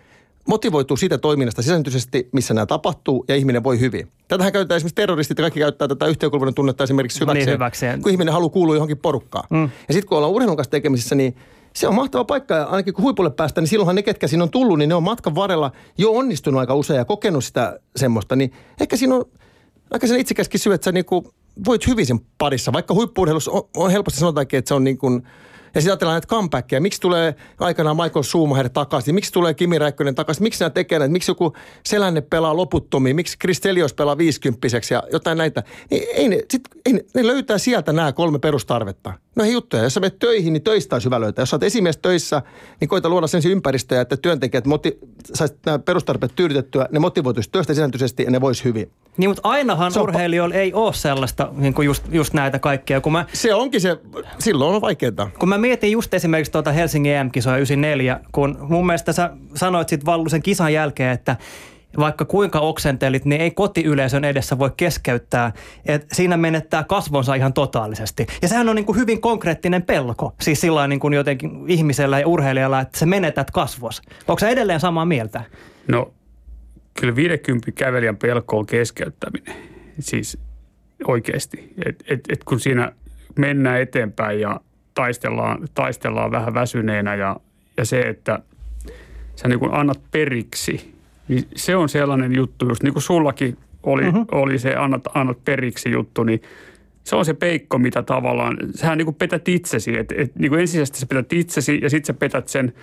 motivoituu siitä toiminnasta sisäisesti, missä nämä tapahtuu ja ihminen voi hyvin. Tätähän käytetään esimerkiksi terroristit ja kaikki käyttää tätä yhteenkuuluvuuden tunnetta esimerkiksi hyväkseen, Niin, hyväkseen. kun ihminen haluaa kuulua johonkin porukkaan. Mm. Ja sitten kun ollaan urheilun kanssa tekemisissä, niin se on mahtava paikka ja ainakin kun huipulle päästään, niin silloinhan ne, ketkä siinä on tullut, niin ne on matkan varrella jo onnistunut aika usein ja kokenut sitä semmoista. Niin ehkä siinä on aika sen itsekäskin syy, että sä niinku voit hyvin sen parissa. Vaikka huippuurheilussa on, on helposti sanotaankin, että se on niin kuin, ja sitten ajatellaan näitä comebackia. Miksi tulee aikanaan Michael Schumacher takaisin? Miksi tulee Kimi Räikkönen takaisin? Miksi nämä tekee näitä? Miksi joku Selänne pelaa loputtomiin? Miksi Chris Stelios pelaa viisikymppiseksi ja jotain näitä? Niin ei ne, sit, ei ne, ne löytää sieltä nämä kolme perustarvetta. No ei juttuja. Jos sä menet töihin, niin töistä olisi hyvä löytää. Jos sä oot esimies töissä, niin koita luoda sen ympäristöä, että työntekijät moti, sais nämä perustarpeet tyydytettyä, ne motivoituisi työstä sisääntyisesti ja ne vois hyvin. Niin, mutta ainahan Se on urheilijoilla ei ole sellaista, niin kuin just, just näitä kaikkia. Kun mä, Se onkin se, silloin on vaikeaa. kun mä mietin just esimerkiksi tuota Helsingin EM-kisoja 94, kun mun mielestä sä sanoit sit Vallu sen kisan jälkeen, että vaikka kuinka oksentelit, niin ei kotiyleisön edessä voi keskeyttää. Et siinä menettää kasvonsa ihan totaalisesti. Ja sehän on niin kuin hyvin konkreettinen pelko. Siis sillä niin kuin jotenkin ihmisellä ja urheilijalla, että sä menetät kasvos. Onko sä edelleen samaa mieltä? No kyllä 50 kävelijän pelko on keskeyttäminen. Siis oikeasti. Et, et, et kun siinä mennään eteenpäin ja taistellaan, taistellaan vähän väsyneenä ja, ja se, että sä niin kun annat periksi, niin se on sellainen juttu, just niin kuin sullakin oli, mm-hmm. oli se annat, annat periksi juttu, niin se on se peikko, mitä tavallaan, sähän niin kuin petät itsesi, että et, niin kuin ensisijaisesti sä petät itsesi ja sitten sä petät sen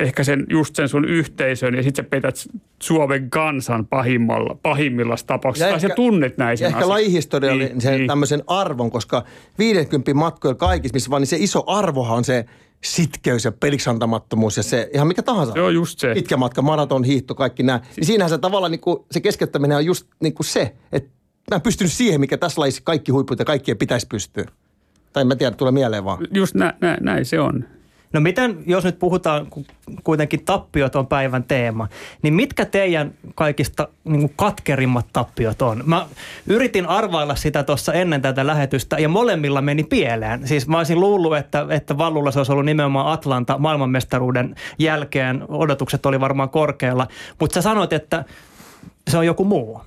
ehkä sen, just sen sun yhteisön ja sitten sä petät Suomen kansan pahimmalla, pahimmilla tapauksissa. Tai sä tunnet näin Ja sen ehkä asian. lajihistoriallinen Niin, niin. tämmöisen arvon, koska 50 matkoilla kaikissa, missä vaan niin se iso arvohan on se sitkeys ja peliksantamattomuus ja se ihan mikä tahansa. On just se. Pitkä matka, maraton, hiihto, kaikki nämä. Niin siinähän se tavallaan niin kuin, se keskeyttäminen on just niin kuin se, että mä en pystynyt siihen, mikä tässä lajissa kaikki huiput ja kaikkien pitäisi pystyä. Tai mä tiedän, tulee mieleen vaan. Just nä, nä, näin se on. No miten, jos nyt puhutaan, kuitenkin tappiot on päivän teema, niin mitkä teidän kaikista niin kuin katkerimmat tappiot on? Mä yritin arvailla sitä tuossa ennen tätä lähetystä ja molemmilla meni pieleen. Siis mä olisin luullut, että, että Vallulla se olisi ollut nimenomaan Atlanta maailmanmestaruuden jälkeen. Odotukset oli varmaan korkealla, mutta sä sanoit, että se on joku muu.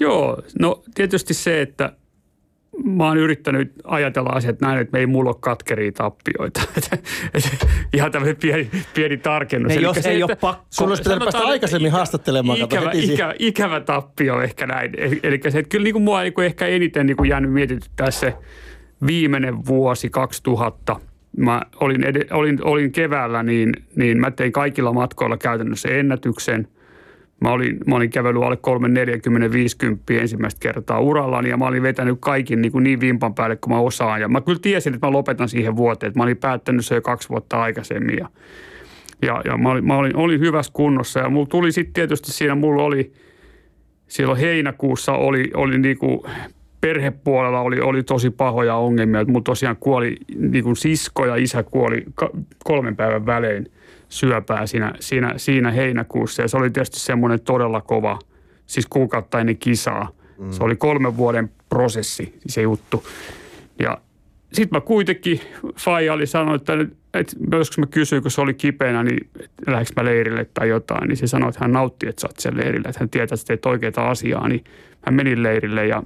Joo, no tietysti se, että mä oon yrittänyt ajatella asiat näin, että me ei mulla ole katkeria tappioita. [LAUGHS] Ihan tämmöinen pieni, pieni tarkennus. Ne, jos se, ei että- ole pakko. Sun olisi pitänyt päästä aikaisemmin ikä- haastattelemaan, kato Ikävä, heti siihen. ikä, ikävä tappio ehkä näin. Eli se, että kyllä niin kuin mua niin kuin ehkä eniten niin kuin jäänyt mietityttää se viimeinen vuosi 2000. Mä olin, ed- olin, olin keväällä, niin, niin mä tein kaikilla matkoilla käytännössä ennätyksen. Mä olin, mä olin kävellyt alle 3, 40, 50 ensimmäistä kertaa urallani ja mä olin vetänyt kaikin niin, kuin niin vimpan päälle kuin mä osaan. Ja mä kyllä tiesin, että mä lopetan siihen vuoteen. Mä olin päättänyt se jo kaksi vuotta aikaisemmin ja, ja, ja mä, olin, mä olin, olin hyvässä kunnossa. Ja mulla tuli sitten tietysti siinä, mulla oli silloin heinäkuussa oli, oli niinku perhepuolella oli, oli tosi pahoja ongelmia. Mulla tosiaan kuoli niinku sisko ja isä kuoli kolmen päivän välein syöpää siinä, siinä, siinä heinäkuussa. Ja se oli tietysti semmoinen todella kova, siis kuukauttainen kisaa. Mm. Se oli kolmen vuoden prosessi se juttu. Ja sitten mä kuitenkin, Faija oli sanonut, että, että joskus mä kysyin, kun se oli kipeänä, niin lähdekö mä leirille tai jotain, niin se sanoi, että hän nautti, että sä oot siellä leirillä, että hän tietää, että teet oikeaa asiaa, niin mä menin leirille ja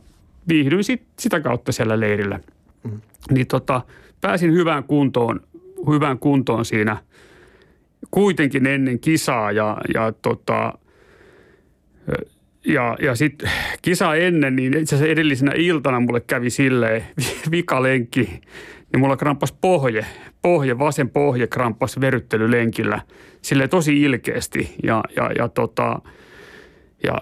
viihdyin sit, sitä kautta siellä leirillä. Mm. Niin tota, pääsin hyvään kuntoon, hyvään kuntoon siinä kuitenkin ennen kisaa ja, ja tota, ja, ja sitten kisa ennen, niin itse asiassa edellisenä iltana mulle kävi silleen vikalenkki, niin mulla krampas pohje, pohje, vasen pohje krampas veryttelylenkillä sille tosi ilkeästi. Ja, ja, ja, tota, ja,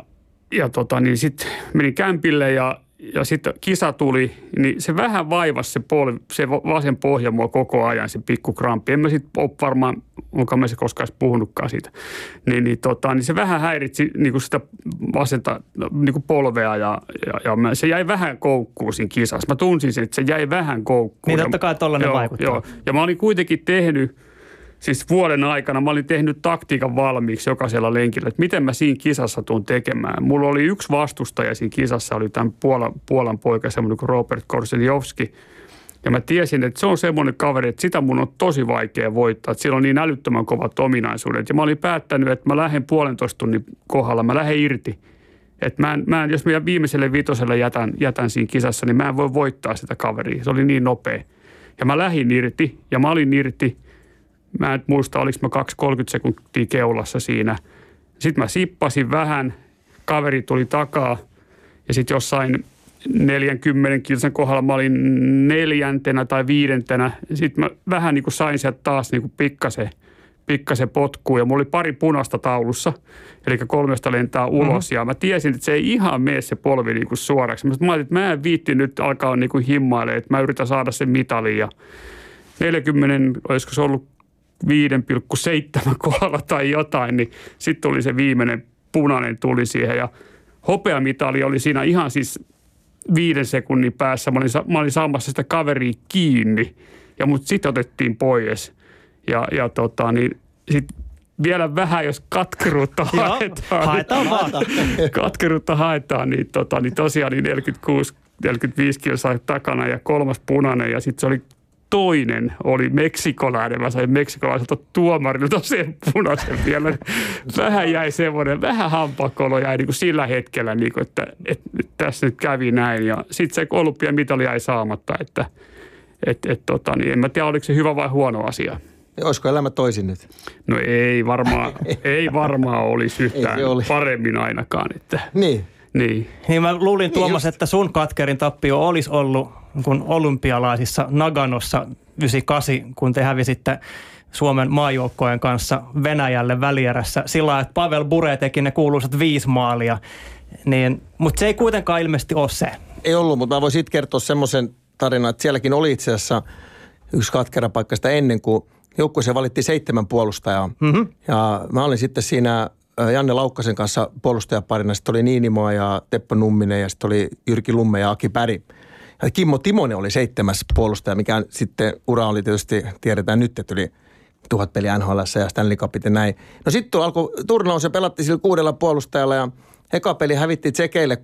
ja tota, niin sitten menin kämpille ja, ja sitten kisa tuli, niin se vähän vaivasi se, polvi, se vasen pohja mua koko ajan, se pikku kramppi. En mä sitten ole varmaan, onko mä se koskaan edes puhunutkaan siitä. Niin, niin, tota, niin se vähän häiritsi niin kuin sitä vasenta niin kuin polvea ja, ja, ja mä, se jäi vähän koukkuun siinä kisassa. Mä tunsin sen, että se jäi vähän koukkuun. Niin Ja- totta kai tollainen joo, vaikuttaa. Joo. Ja mä olin kuitenkin tehnyt, siis vuoden aikana mä olin tehnyt taktiikan valmiiksi jokaisella lenkillä, että miten mä siinä kisassa tuun tekemään. Mulla oli yksi vastustaja siinä kisassa, oli tämän Puolan, Puolan poika, semmoinen kuin Robert Korseniowski. Ja mä tiesin, että se on semmoinen kaveri, että sitä mun on tosi vaikea voittaa. Että sillä on niin älyttömän kovat ominaisuudet. Ja mä olin päättänyt, että mä lähden puolentoista tunnin kohdalla, mä lähden irti. Että mä en, mä en, jos mä viimeiselle vitoselle jätän, jätän siinä kisassa, niin mä en voi voittaa sitä kaveria. Se oli niin nopea. Ja mä lähdin irti ja mä olin irti. Mä en muista, oliko mä 2-30 sekuntia keulassa siinä. Sitten mä sippasin vähän, kaveri tuli takaa ja sitten jossain 40 kilsan kohdalla mä olin neljäntenä tai viidentenä. Sitten mä vähän niin kuin sain sieltä taas niin kuin pikkasen, pikkasen potkua ja mulla oli pari punaista taulussa, eli kolmesta lentää ulos. Mm-hmm. Ja mä tiesin, että se ei ihan mene se polvi niin kuin suoraksi. Mä ajattelin, että mä en viitti nyt alkaa niin kuin himmailemaan, että mä yritän saada sen mitalin. Ja 40, olisiko se ollut 5,7 [LAUGHS] kohdalla tai jotain, niin sitten tuli se viimeinen punainen tuli siihen ja hopeamitali oli siinä ihan siis viiden sekunnin päässä. Mä olin, mä olin saamassa sitä kaveria kiinni ja mut sitten otettiin pois. Ja, ja tota, niin sit vielä vähän, jos katkeruutta haetaan. haetaan vaan. [LAUGHS] katkeruutta haetaan, niin, tota, niin tosiaan niin 46, 45 kilsaa takana ja kolmas punainen ja sitten se oli toinen oli meksikolainen. Mä sain meksikolaiselta tuomarilta sen punaisen vielä. Vähän jäi semmoinen, vähän hampakolo jäi niin kuin sillä hetkellä, niin kuin, että, että, että tässä nyt kävi näin. Ja sitten se olympiamitali jäi saamatta, että et, et, tota, niin en mä tiedä, oliko se hyvä vai huono asia. Olisiko elämä toisin nyt? No ei varmaan, ei varmaan olisi yhtään oli. paremmin ainakaan. Että, Niin. niin. Niin mä luulin Tuomas, just. että sun katkerin tappio olisi ollut kun olympialaisissa Naganossa 98, kun te hävisitte Suomen maajoukkojen kanssa Venäjälle välierässä sillä että Pavel Bure teki ne kuuluisat viisi maalia. Niin, mutta se ei kuitenkaan ilmeisesti ole se. Ei ollut, mutta mä voin siitä kertoa semmoisen tarinan, että sielläkin oli itse asiassa yksi katkera paikka sitä ennen kuin joukkueeseen valittiin seitsemän puolustajaa. Mm-hmm. Ja mä olin sitten siinä Janne Laukkasen kanssa puolustajaparina. Sitten oli Niinimoa ja Teppo Numminen ja sitten oli Jyrki Lumme ja Aki Päri. Kimmo Timonen oli seitsemäs puolustaja, mikä sitten ura oli tietysti, tiedetään nyt, että yli tuhat peliä NHL ja Stanley Cupit ja näin. No sitten alkoi turnaus ja pelattiin sillä kuudella puolustajalla ja eka peli hävitti Tsekeille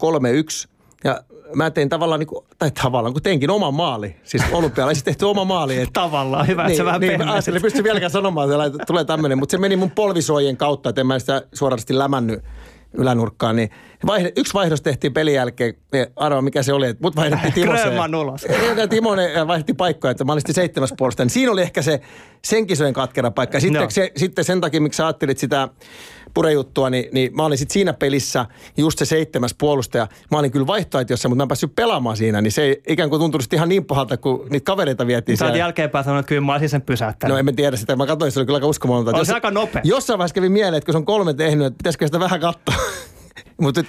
3-1. Ja mä tein tavallaan, niin kuin, tai tavallaan, kun teinkin oma maali. Siis olympialaisissa [LAUGHS] tehty oma maali. Että, Tavallaan, hyvä, että niin, sä vähän niin, pehmensit. ajattelin, pysty vieläkään sanomaan, että tulee tämmöinen. Mutta se meni mun polvisuojien kautta, että en mä sitä suorasti lämännyt ylänurkkaan. Niin vaihde, yksi vaihdos tehtiin pelin jälkeen. Ja Arva, mikä se oli, mut vaihdettiin [LAUGHS] Timoseen. Grönman ulos. [LAUGHS] Ja Timonen vaihdettiin paikkoja, että mä olin seitsemäs puolesta. Niin siinä oli ehkä se sen kisojen katkera paikka. Sitten, No. se, sitten sen takia, miksi sä ajattelit sitä purejuttua, niin, niin mä olin sitten siinä pelissä just se seitsemäs puolustaja. Mä olin kyllä vaihtoehtoissa, mutta mä en päässyt pelaamaan siinä, niin se ei ikään kuin tuntunut ihan niin pahalta, kun niitä kavereita vietiin Sä jälkeenpäin sanonut, että kyllä mä olisin sen pysäyttänyt. No en mä tiedä sitä. Mä katsoin, se oli kyllä aika uskomatonta. On se aika nopea. Jossain vaiheessa kävi mieleen, että kun se on kolme tehnyt, että pitäisikö sitä vähän katsoa. Mutta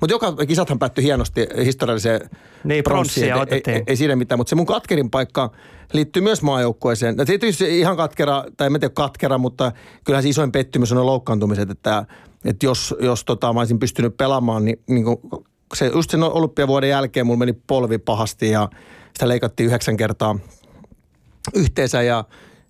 mut joka kisathan päättyi hienosti historialliseen Niin, pronssiin, ei, ei, ei, siinä mitään, mutta se mun katkerin paikka liittyy myös maajoukkueeseen. No, tietysti ihan katkera, tai en tiedä katkera, mutta kyllähän se isoin pettymys on ne loukkaantumiset, että, että jos, jos tota, mä olisin pystynyt pelaamaan, niin, niin kuin se, just sen olympiavuoden jälkeen mulla meni polvi pahasti ja sitä leikattiin yhdeksän kertaa yhteensä ja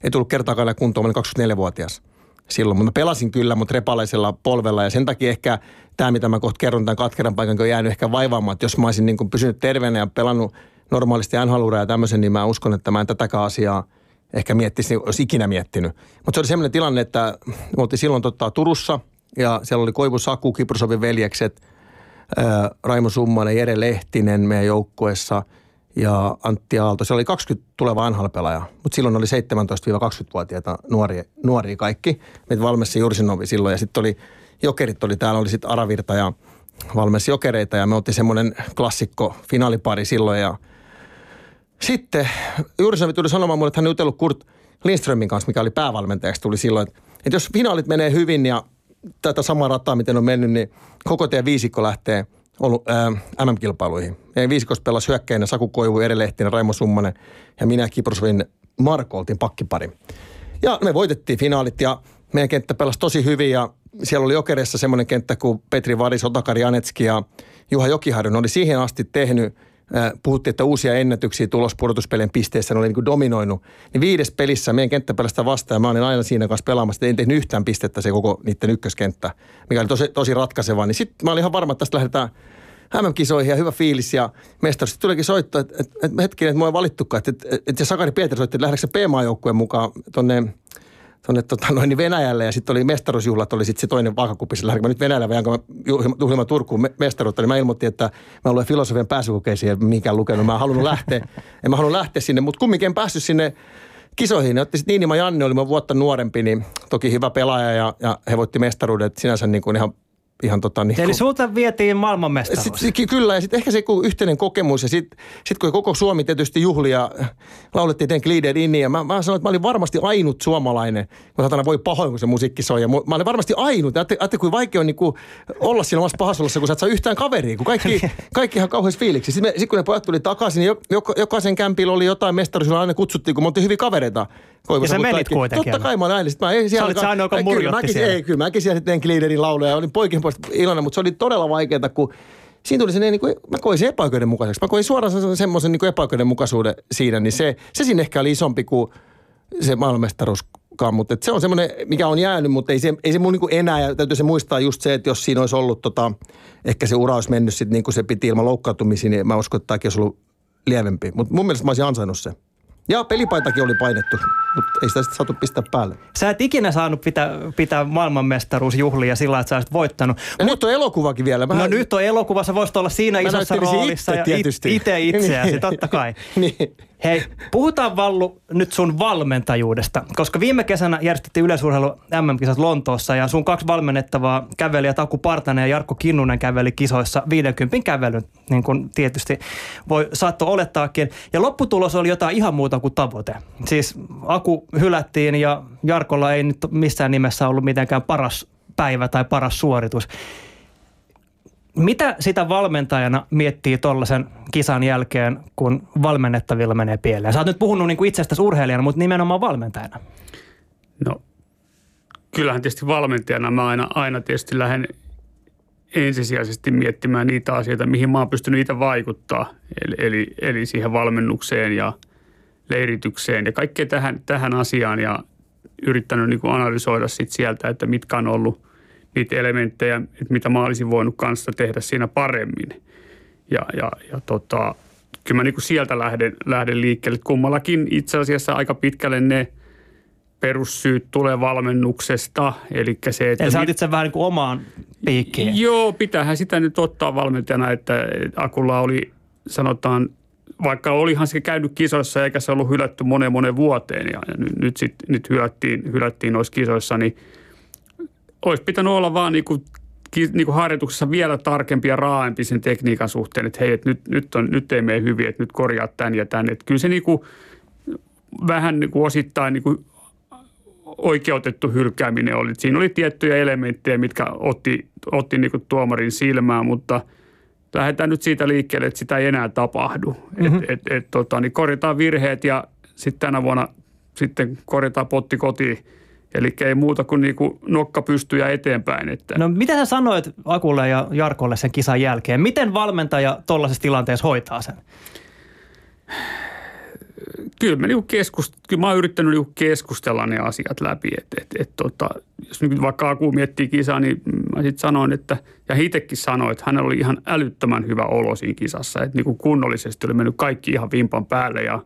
ei tullut kertaakaan kuntoon, mä olin 24-vuotias silloin. Mutta mä pelasin kyllä, mutta repalaisella polvella ja sen takia ehkä tämä, mitä mä kohta kerron tämän katkeran paikan, on jäänyt ehkä vaivaamaan, jos mä olisin niin kuin pysynyt terveenä ja pelannut normaalisti nhl ja tämmöisen, niin mä uskon, että mä en tätäkään asiaa ehkä miettisi, olisi ikinä miettinyt. Mutta se oli semmoinen tilanne, että me oltiin silloin tota, Turussa ja siellä oli Koivu Saku, Kiprosovin veljekset, ää, Raimo Summanen, Jere Lehtinen meidän joukkueessa ja Antti Aalto. Se oli 20 tuleva NHL-pelaaja, mutta silloin oli 17-20-vuotiaita nuoria, nuoria kaikki. Meitä valmessi Jursinovi silloin ja sitten oli Jokerit oli täällä, oli sitten Aravirta ja valmessi Jokereita ja me oltiin semmoinen klassikko finaalipari silloin ja sitten Jurisnovi tuli sanomaan mulle, että hän on jutellut Kurt Lindströmin kanssa, mikä oli päävalmentajaksi, tuli silloin, että, että jos finaalit menee hyvin ja tätä samaa rataa, miten on mennyt, niin koko teidän viisikko lähtee ollut, ää, MM-kilpailuihin. Meidän viisikossa pelasi hyökkäinä Saku Koivu, Ere Lehtinen, Raimo Summanen ja minä Kiprosovin Marko oltiin pakkipari. Ja me voitettiin finaalit ja meidän kenttä pelasi tosi hyvin ja siellä oli Jokerissa semmoinen kenttä kuin Petri Varis, Otakari Anetski ja Juha Jokiharju. Ne oli siihen asti tehnyt äh, Puhuttiin, että uusia ennätyksiä tulospurtuspelien pisteissä ne oli niin kuin dominoinut. Niin viides pelissä meidän kenttäpelästä vastaan mä olin aina siinä kanssa pelaamassa. En tehnyt yhtään pistettä se koko niiden ykköskenttä, mikä oli tosi, tosi ratkaiseva. Niin sitten mä olin ihan varma, että tästä lähdetään MM-kisoihin ja hyvä fiilis ja mestaruus. Sitten tulikin soittaa, että, että, että hetkinen, että mua ei valittukaan. Että, että, että Sakari Pietari soitti, että lähdekö se P-maajoukkueen mukaan tonne tuonne tota, noin, niin Venäjälle ja sitten oli mestaruusjuhlat, oli sitten se toinen vaakakuppi. Lähdenkö mä nyt Venäjälle vai onko mä juhlimaan Turkuun me- mestaruutta, niin mä ilmoitin, että mä luen filosofian pääsykokeisiin ja mihinkään lukenut. Mä en halunnut lähteä, en mä halunnut lähteä sinne, mutta kumminkin en päässyt sinne kisoihin. Ne otti sitten Niinima Janne, oli mun vuotta nuorempi, niin toki hyvä pelaaja ja, ja he voitti mestaruuden, että sinänsä niin kuin ihan, ihan tota, niin Eli kuin- sulta vietiin maailmanmestaruus. sit, kyllä, ja sitten ehkä se kun yhteinen kokemus, ja sitten sit kun koko Suomi tietysti juhli ja laulettiin Den Glider Inni, ja mä, mä sanoin, että mä olin varmasti ainut suomalainen, kun satana voi pahoin, kun se musiikki soi, ja mä olin varmasti ainut. Ajattelin, kuin vaikea on niinku olla siinä omassa pahasolossa, kun sä et saa yhtään kaveria, kun kaikki, kaikki ihan kauheassa fiiliksi. Sitten sit kun ne pojat tuli takaisin, niin jo- joka, jokaisen kämpillä oli jotain mestaruusilla, aina kutsuttiin, kun me oltiin hyviä kavereita. Koivu Ja sä menit kaikki. kuitenkin. Totta kai mä olin aina. Mä siellä olit se ainoa, joka Ei, kyllä, murjotti mäkin- siellä. Ei, kyllä mäkin siellä sitten Gliderin lauloja ja olin poikien puolesta iloinen, mutta se oli todella vaikeaa, kun siinä tuli se, niin kuin, mä koin sen epäoikeudenmukaiseksi. Mä koin suoraan sen- semmoisen niin epäoikeudenmukaisuuden siinä, niin se, se siinä ehkä oli isompi kuin se maailmanmestaruuskaan, mutta se on semmoinen, mikä on jäänyt, mutta ei se, ei se mun niin kuin enää, ja täytyy se muistaa just se, että jos siinä olisi ollut tota, ehkä se ura olisi mennyt sit niin kuin se piti ilman loukkaantumisia, niin mä uskon, että tämäkin olisi ollut lievempi. Mutta mun mielestä mä olisin ansainnut se. Ja pelipaitakin oli painettu, mutta ei sitä sitten saatu pistää päälle. Sä et ikinä saanut pitää, pitää maailmanmestaruusjuhlia sillä, että sä olisit voittanut. Ja nyt on elokuvakin vielä. No nyt on elokuvassa, voisit olla siinä Mä isossa roolissa itse ja tietysti. itse itseäsi, totta kai. [LAUGHS] niin. Hei, puhutaan Vallu nyt sun valmentajuudesta, koska viime kesänä järjestettiin yleisurheilu MM-kisat Lontoossa ja sun kaksi valmennettavaa kävelijä Taku Partanen ja Jarkko Kinnunen käveli kisoissa 50 kävelyn, niin kuin tietysti voi saatto olettaakin. Ja lopputulos oli jotain ihan muuta kuin tavoite. Siis Aku hylättiin ja Jarkolla ei nyt missään nimessä ollut mitenkään paras päivä tai paras suoritus. Mitä sitä valmentajana miettii tuollaisen kisan jälkeen, kun valmennettavilla menee pieleen? Sä oot nyt puhunut niin kuin itsestäsi urheilijana, mutta nimenomaan valmentajana. No, kyllähän tietysti valmentajana mä aina, aina tietysti lähden ensisijaisesti miettimään niitä asioita, mihin mä oon pystynyt itse vaikuttaa. Eli, eli, eli siihen valmennukseen ja leiritykseen ja kaikkeen tähän, tähän asiaan ja yrittänyt niin kuin analysoida sit sieltä, että mitkä on ollut niitä elementtejä, että mitä mä olisin voinut kanssa tehdä siinä paremmin. Ja, ja, ja tota, kyllä mä niin kuin sieltä lähden, lähden liikkeelle. Kummallakin itse asiassa aika pitkälle ne perussyyt tulee valmennuksesta. Eli se, että... Eli sä otit sen vähän niin kuin omaan piikkiin. Joo, pitäähän sitä nyt ottaa valmentajana, että Akulla oli sanotaan, vaikka olihan se käynyt kisoissa eikä se ollut hylätty moneen moneen vuoteen ja, ja nyt, nyt, sit, nyt hylättiin, hylättiin noissa kisoissa, niin olisi pitänyt olla vaan niin kuin, niin kuin harjoituksessa vielä tarkempi ja raaempi sen tekniikan suhteen, että hei, että nyt, nyt, on, nyt ei mene hyvin, että nyt korjaa tämän ja tämän. Että kyllä se niin kuin, vähän niin kuin osittain niin kuin oikeutettu hylkääminen oli. Siinä oli tiettyjä elementtejä, mitkä otti, otti niin kuin tuomarin silmään, mutta lähdetään nyt siitä liikkeelle, että sitä ei enää tapahdu. Mm-hmm. Et, et, et, tota, niin korjataan virheet ja sitten tänä vuonna sitten korjataan potti kotiin. Eli ei muuta kuin niinku nokka pystyy eteenpäin. Että. No mitä sä sanoit Akulle ja Jarkolle sen kisan jälkeen? Miten valmentaja tuollaisessa tilanteessa hoitaa sen? kyllä, me niinku keskust, kyllä mä oon yrittänyt niinku keskustella ne asiat läpi. Et, et, et, tota, jos nyt vaikka Aku miettii kisaa, niin mä sitten sanoin, että, ja itsekin sanoin, että hänellä oli ihan älyttömän hyvä olo siinä kisassa. Että niinku kunnollisesti oli mennyt kaikki ihan vimpan päälle ja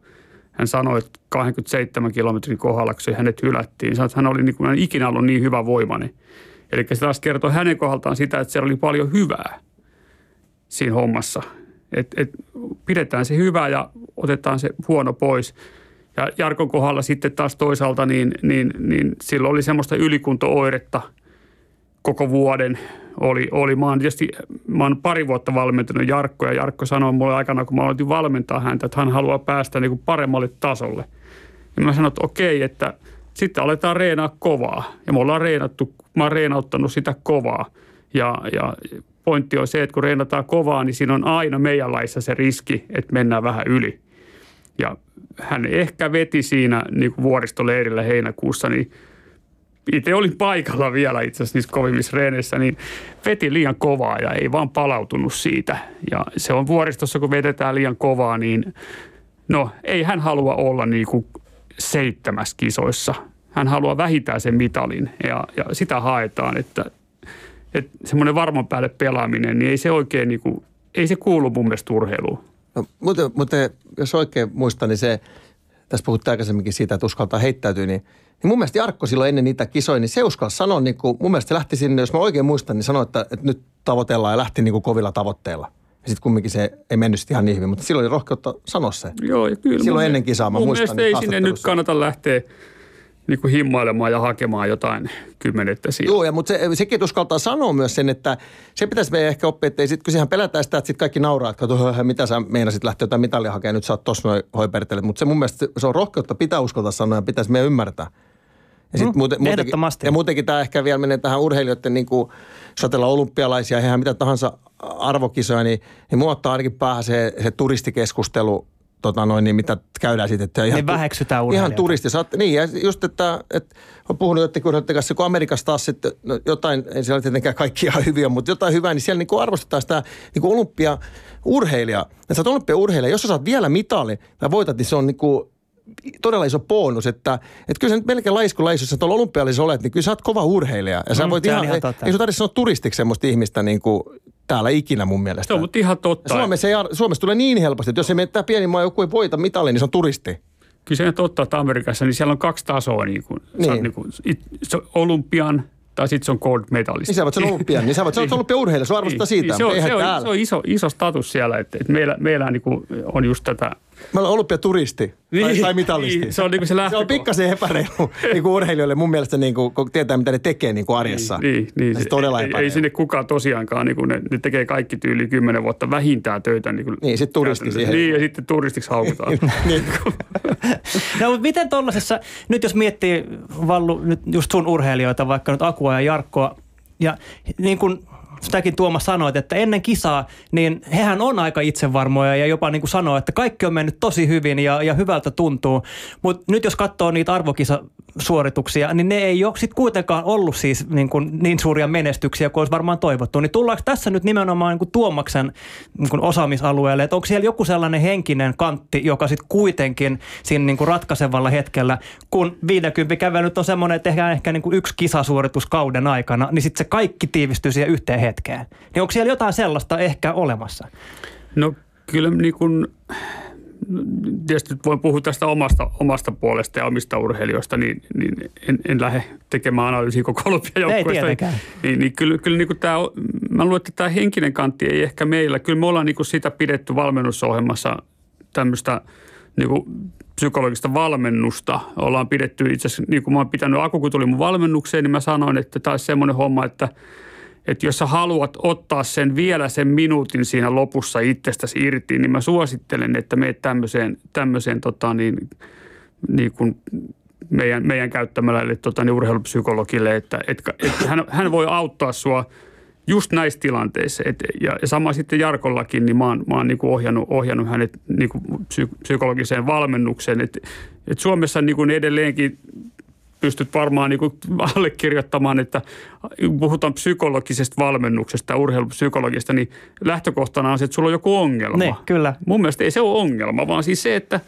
hän sanoi, että 27 kilometrin kohdalla, kun hänet hylättiin, sanoi, että hän oli niinku, hän ikinä ollut niin hyvä voimainen. Eli se taas kertoo hänen kohdaltaan sitä, että siellä oli paljon hyvää siinä hommassa. Et, et pidetään se hyvä ja otetaan se huono pois. Ja Jarkon kohdalla sitten taas toisaalta, niin, niin, niin silloin oli semmoista ylikunto-oiretta koko vuoden. Oli, oli. Mä, oon tietysti, mä oon pari vuotta valmentanut Jarkko ja Jarkko sanoi mulle aikana, kun mä aloitin valmentaa häntä, että hän haluaa päästä niin kuin paremmalle tasolle. Ja mä sanoin, että okei, että sitten aletaan reenaa kovaa. Ja me ollaan reenattu, mä oon reenauttanut sitä kovaa. Ja, ja pointti on se, että kun reenataan kovaa, niin siinä on aina meidän laissa se riski, että mennään vähän yli. Ja hän ehkä veti siinä niin kuin vuoristoleirillä heinäkuussa, niin itse olin paikalla vielä itse asiassa niissä kovimmissa reeneissä, niin veti liian kovaa ja ei vaan palautunut siitä. Ja se on vuoristossa, kun vedetään liian kovaa, niin no ei hän halua olla niin kuin seitsemäs kisoissa. Hän haluaa vähintään sen mitalin ja, ja sitä haetaan, että että semmoinen varman päälle pelaaminen, niin ei se oikein niin kuin, ei se kuulu mun mielestä urheiluun. No, mutta, mutta jos oikein muistan, niin se, tässä puhuttiin aikaisemminkin siitä, että uskaltaa heittäytyä, niin, niin mun mielestä Jarkko silloin ennen niitä kisoja, niin se uskalsi sanoa, niin kuin, mun mielestä se lähti sinne, jos mä oikein muistan, niin sanoi, että, että nyt tavoitellaan ja lähti niin kuin kovilla tavoitteilla. Ja sitten kumminkin se ei mennyt ihan niin hyvin, mutta silloin oli rohkeutta sanoa se. Joo, ja kyllä. Silloin ennen kisaa mä mun muistan. Mielestä ei sinne nyt kannata lähteä niin kuin himmailemaan ja hakemaan jotain kymmenettä siellä. Joo, ja, mutta se, sekin uskaltaa sanoa myös sen, että se pitäisi meidän ehkä oppia, että ei sit, kun sehän pelätään sitä, että sitten kaikki nauraa, että kato, mitä sä meinasit lähteä jotain mitalia hakemaan, nyt sä oot tossa noin hoipertelet. Mutta se mun mielestä se on rohkeutta, pitää uskaltaa sanoa ja pitäisi meidän ymmärtää. Ja, sit Mm, muuten, muutenkin, ja muutenkin tämä ehkä vielä menee tähän urheilijoiden, niin kuin satella olympialaisia, eihän mitä tahansa arvokisoja, niin, niin mua ottaa ainakin päähän se, se turistikeskustelu, tota noin, niin mitä käydään sitten. Että Niin väheksytään Ihan urheilijoita. turisti. Sä oot, niin, ja just, että, että olen puhunut jotenkin urheilijoiden kanssa, kun Amerikassa taas sitten, no jotain, ei siellä tietenkään kaikki ihan hyviä, mutta jotain hyvää, niin siellä niin kuin arvostetaan sitä niin kuin olympiaurheilijaa. Ja sä oot olympiaurheilija, jos sä saat mitali tai voitat, niin se on niin kuin todella iso bonus, että, että kyllä sä nyt melkein laisku laisu, jos sä tuolla olympiallisessa olet, niin kyllä sä oot kova urheilija. Ja sä Mm, voit se on ihan, ihan ei, totta. ei sun tarvitse sanoa turistiksi semmoista ihmistä niin kuin täällä ikinä mun mielestä. Se on mutta ihan totta. Suomessa, ei, Suomessa tulee niin helposti, että jos ei mene tämä pieni maa, joku ei voita mitalin, niin se on turisti. Kyllä se on totta, että Amerikassa niin siellä on kaksi tasoa. Niin kuin, niin. Niin. niin kuin, it, se olympian tai sitten se on gold medalist. Niin sä voit sanoa olympian, niin sä voit sanoa olympiaurheilija, se on arvosta siitä, Niin, se, on, eihän se, on, täällä. se on iso, iso status siellä, että, että meillä, meillä niin kuin on just tätä. Mä olen olympiaturisti tai, tai mitalisti. Niin, se on niin se se on pikkasen epäreilu [LAUGHS] niin kuin urheilijoille mun mielestä, niin kuin, kun tietää mitä ne tekee niin kuin arjessa. Niin, niin, se, todella ei, ei sinne kukaan tosiaankaan, niin kuin ne, ne tekee kaikki tyyli kymmenen vuotta vähintään töitä. Niin, kuin Niin, sit turisti siihen. Niin, ja sitten turistiksi haukutaan. [LAUGHS] niin. [LAUGHS] No miten tuollaisessa, nyt jos miettii Vallu, nyt just sun urheilijoita, vaikka nyt Akua ja Jarkkoa, ja niin kuin sitäkin Tuomas sanoit, että ennen kisaa, niin hehän on aika itsevarmoja ja jopa niin kuin sanoo, että kaikki on mennyt tosi hyvin ja, ja hyvältä tuntuu. Mutta nyt jos katsoo niitä arvokisa suorituksia, niin ne ei ole sitten kuitenkaan ollut siis niin, kuin niin suuria menestyksiä kuin olisi varmaan toivottu. Niin tullaanko tässä nyt nimenomaan niin kuin Tuomaksen niin kuin osaamisalueelle, että onko siellä joku sellainen henkinen kantti, joka sitten kuitenkin siinä niin kuin ratkaisevalla hetkellä, kun 50 kävelyt on semmoinen, että tehdään ehkä niin kuin yksi kisasuoritus kauden aikana, niin sitten se kaikki tiivistyy siihen yhteen hetkeen. Niin onko siellä jotain sellaista ehkä olemassa? No kyllä niin kuin, tietysti voin puhua tästä omasta, omasta puolesta ja omista urheilijoista, niin, niin en, en lähde tekemään analyysiä koko olympiajoukkueesta. Niin, niin, niin kyllä, kyllä niin kuin tämä, mä luulen, että tämä henkinen kantti ei ehkä meillä. Kyllä me ollaan niin kuin sitä pidetty valmennusohjelmassa tämmöistä niin kuin psykologista valmennusta. Ollaan pidetty itse asiassa, niin kuin mä oon pitänyt, Aku kun tuli mun valmennukseen, niin mä sanoin, että tämä olisi semmoinen homma, että – että jos sä haluat ottaa sen vielä sen minuutin siinä lopussa itsestäsi irti, niin mä suosittelen, että meet tämmöiseen, tämmöiseen tota niin, niin kuin meidän, meidän käyttämällä tota, niin urheilupsykologille, että, että, että hän, hän voi auttaa sua just näissä tilanteissa. Et, ja, ja sama sitten Jarkollakin, niin mä oon, mä oon niin kuin ohjannut, ohjannut hänet niin kuin psykologiseen valmennukseen. Et, et Suomessa niin kuin edelleenkin pystyt varmaan niin allekirjoittamaan, että puhutaan psykologisesta valmennuksesta, urheilupsykologista, niin lähtökohtana on se, että sulla on joku ongelma. Ne, kyllä. Mun mielestä ei se ole ongelma, vaan siis se, että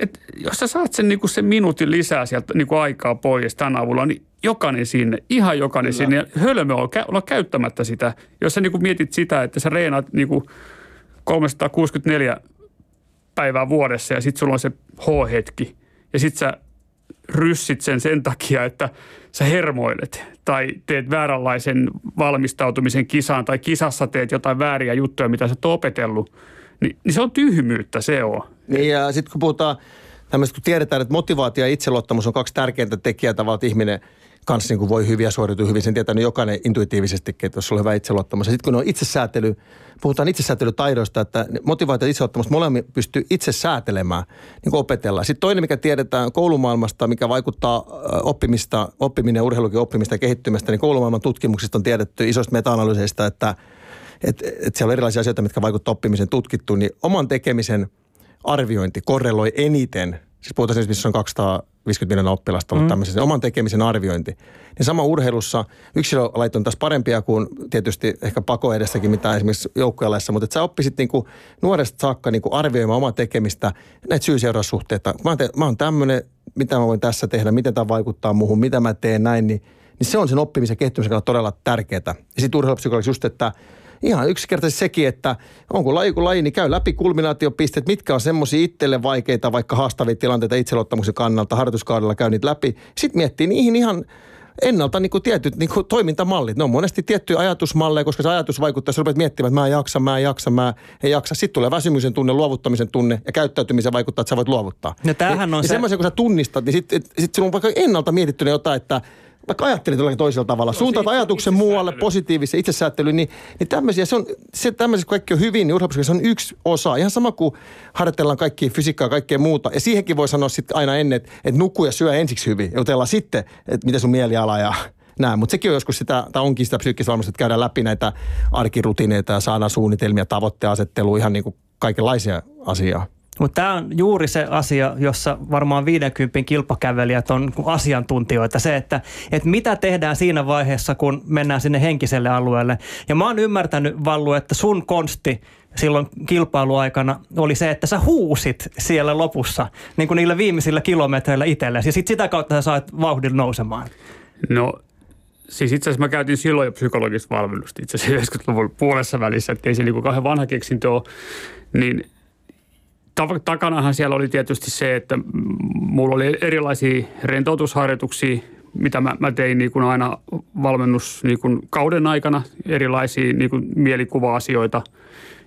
että jos sä saat sen, niin kuin sen minuutin lisää sieltä niin kuin aikaa pois tämän avulla, niin jokainen sinne, ihan jokainen Kyllä. sinne. Hölmö on olla käyttämättä sitä. Jos sä niin kuin mietit sitä, että sä reenaat niin kuin 364 päivää vuodessa ja sitten sulla on se H-hetki ja sitten sä ryssit sen sen takia, että sä hermoilet tai teet vääränlaisen valmistautumisen kisaan tai kisassa teet jotain vääriä juttuja, mitä sä oot opetellut, niin, niin se on tyhmyyttä, se on. Niin ja sitten kun puhutaan tämmöistä, kun tiedetään, että motivaatio ja itseluottamus on kaksi tärkeintä tekijää tavallaan, että ihminen – kanssa niin kuin voi hyviä suoriutua hyvin. Sen tietää niin jokainen intuitiivisesti, että jos on hyvä itseluottamus. sitten kun on itsesäätely, puhutaan itsesäätelytaidoista, että motivaatio ja itseluottamus molemmat pystyy itse säätelemään, niin kuin opetellaan. Sitten toinen, mikä tiedetään koulumaailmasta, mikä vaikuttaa oppimista, oppiminen ja urheilukin oppimista ja kehittymistä, niin koulumaailman tutkimuksista on tiedetty isoista meta-analyyseistä, että että että siellä on erilaisia asioita, mitkä vaikuttavat oppimiseen tutkittu, niin oman tekemisen arviointi korreloi eniten – siis puhutaan esimerkiksi, missä on 250 miljoonaa oppilasta ollut mm. tämmöisen oman tekemisen arviointi. Niin sama urheilussa yksilölait on taas parempia kuin tietysti ehkä pako edessäkin, mitä esimerkiksi joukkueelaissa, mutta että sä oppisit niin kuin nuoresta saakka niin kuin arvioimaan omaa tekemistä, näitä syy-seuraussuhteita. Mä, te, mä oon tämmöinen, mitä mä voin tässä tehdä, miten tämä vaikuttaa muuhun, mitä mä teen näin, niin, niin se on sen oppimisen kehittymisen kannalta todella tärkeää. Ja sitten urheilupsykologiksi just, että ihan yksinkertaisesti sekin, että onko laji kuin laji, niin käy läpi kulminaatiopisteet, mitkä on semmoisia itselle vaikeita, vaikka haastavia tilanteita itseluottamuksen kannalta, harjoituskaudella käy niitä läpi. Sitten miettii niihin ihan ennalta niin kuin tietyt niin kuin toimintamallit. Ne on monesti tiettyjä ajatusmalleja, koska se ajatus vaikuttaa, sä rupeat miettimään, että mä en jaksa, mä en jaksa, mä en jaksa. Sitten tulee väsymyksen tunne, luovuttamisen tunne ja käyttäytymisen vaikuttaa, että sä voit luovuttaa. No tämähän on ja, se... semmoisen, kun sä tunnistat, niin sitten sit sulla on vaikka ennalta mietittynä jotain, että vaikka ajattelit jollakin toisella tavalla, no, suuntaat ajatuksen muualle positiivisen itsesäättelyyn, niin, niin tämmöisiä, se on, se tämmöisiä kaikki on hyvin, niin urheilupsykologissa on yksi osa. Ihan sama kuin harjoitellaan kaikki fysiikkaa ja kaikkea muuta. Ja siihenkin voi sanoa sitten aina ennen, että, että nuku ja syö ensiksi hyvin. Ja jutellaan sitten, että miten sun mieliala ja näin. Mutta sekin on joskus sitä, tai onkin sitä psyykkistä valmistusta, että käydään läpi näitä arkirutiineita ja saadaan suunnitelmia, tavoitteasettelua, ihan niin kuin kaikenlaisia asiaa. Mutta tämä on juuri se asia, jossa varmaan 50 kilpakävelijät on asiantuntijoita. Se, että, että mitä tehdään siinä vaiheessa, kun mennään sinne henkiselle alueelle. Ja mä oon ymmärtänyt, Vallu, että sun konsti silloin kilpailuaikana oli se, että sä huusit siellä lopussa niin kuin niillä viimeisillä kilometreillä itsellesi. Ja sitten sitä kautta sä saat vauhdin nousemaan. No siis itse asiassa mä käytin silloin jo psykologista valmennusta itse asiassa 90-luvun puolessa välissä, että ei se niin kauhean vanha keksintö ole. Niin takanahan siellä oli tietysti se, että mulla oli erilaisia rentoutusharjoituksia, mitä mä, mä tein niin kuin aina valmennus niin kuin kauden aikana, erilaisia niin kuin mielikuva-asioita.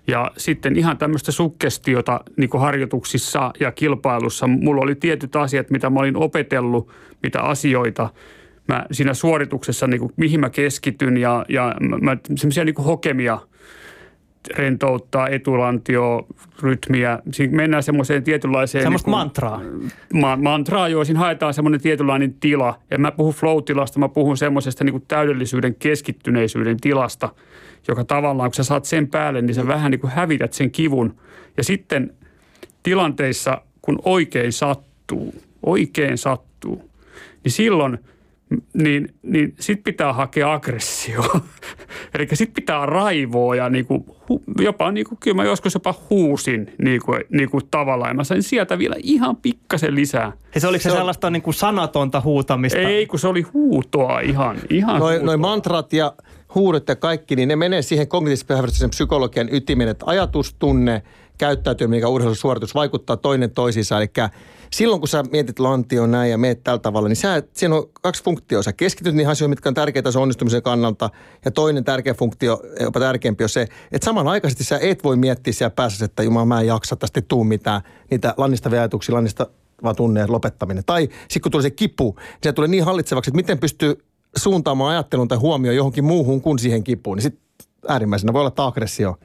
Ja sitten ihan tämmöistä sukkestiota niin kuin harjoituksissa ja kilpailussa. Mulla oli tietyt asiat, mitä mä olin opetellut, mitä asioita mä siinä suorituksessa, niin kuin, mihin mä keskityn ja, ja mä, semmoisia niin hokemia – rentouttaa etulantio, rytmiä. Siinä mennään semmoiseen tietynlaiseen... Semmoista niin mantraa. Ma- mantraa, joo. Siinä haetaan semmoinen tietynlainen tila. Ja mä puhun flow-tilasta, mä puhun semmoisesta niin kuin täydellisyyden keskittyneisyyden tilasta, joka tavallaan, kun sä saat sen päälle, niin sä vähän niin kuin hävität sen kivun. Ja sitten tilanteissa, kun oikein sattuu, oikein sattuu, niin silloin niin, niin sit pitää hakea aggressio. [LAUGHS] Eli sit pitää raivoa ja niinku, jopa, niinku, kyllä mä joskus jopa huusin niinku, niinku tavallaan. Ja mä sain sieltä vielä ihan pikkasen lisää. Ja se oliko se, se sellaista niinku sanatonta huutamista? Ei, kun se oli huutoa ihan. ihan noin noi mantrat ja huudot ja kaikki, niin ne menee siihen kognitiivisen psykologian ytimen, että ajatus, tunne, käyttäytyminen ja urheilusuoritus vaikuttaa toinen toisiinsa. Eli silloin kun sä mietit lantio näin ja meet tällä tavalla, niin sä, siinä on kaksi funktioa. Sä keskityt niihin asioihin, mitkä on tärkeitä sen onnistumisen kannalta. Ja toinen tärkeä funktio, jopa tärkeämpi on se, että samanaikaisesti sä et voi miettiä siellä päässä, että jumala mä en jaksa tästä tuu mitään. Niitä lannistavia ajatuksia, lannista vaan tunne lopettaminen. Tai sitten kun tulee se kipu, niin se tulee niin hallitsevaksi, että miten pystyy suuntaamaan ajattelun tai huomioon johonkin muuhun kuin siihen kipuun. Niin sitten äärimmäisenä voi olla aggressio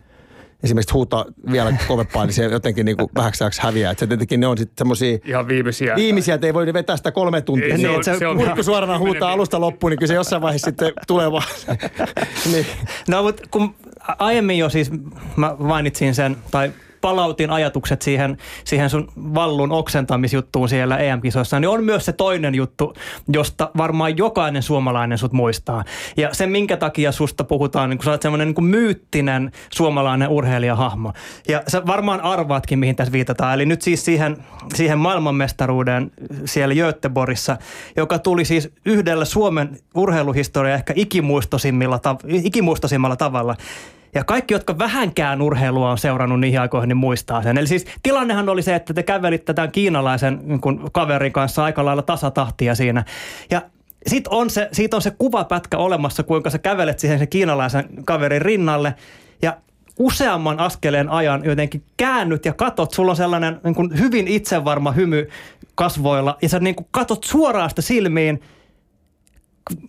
esimerkiksi huutaa vielä kovempaa, niin se jotenkin niin kuin vähäksi ajaksi häviää. Että se tietenkin ne on sitten semmoisia Ihan viimeisiä. Viimeisiä, että ei voi vetää sitä kolme tuntia. Ei, se niin, on- että se, se on- kurkku suorana huutaa alusta loppuun, niin kyllä se jossain vaiheessa sitten tulee vaan. [LAUGHS] niin. No mutta kun aiemmin jo siis mä mainitsin sen, tai palautin ajatukset siihen, siihen sun vallun oksentamisjuttuun siellä EM-kisoissa, niin on myös se toinen juttu, josta varmaan jokainen suomalainen sut muistaa. Ja se, minkä takia susta puhutaan, niin kun sä oot semmoinen niin myyttinen suomalainen urheilijahahmo. Ja sä varmaan arvaatkin, mihin tässä viitataan. Eli nyt siis siihen, siihen maailmanmestaruuden siellä Göteborgissa, joka tuli siis yhdellä Suomen urheiluhistoria ehkä ikimuistosimmilla, ikimuistosimmalla tavalla. Ja kaikki, jotka vähänkään urheilua on seurannut niihin aikoihin, niin muistaa sen. Eli siis tilannehan oli se, että te kävelitte tämän kiinalaisen niin kaverin kanssa aika lailla tasatahtia siinä. Ja sit on se, siitä on se kuvapätkä olemassa, kuinka sä kävelet siihen sen kiinalaisen kaverin rinnalle. Ja useamman askeleen ajan jotenkin käännyt ja katot, sulla on sellainen niin kuin hyvin itsevarma hymy kasvoilla. Ja sä niin kuin katot suoraan sitä silmiin –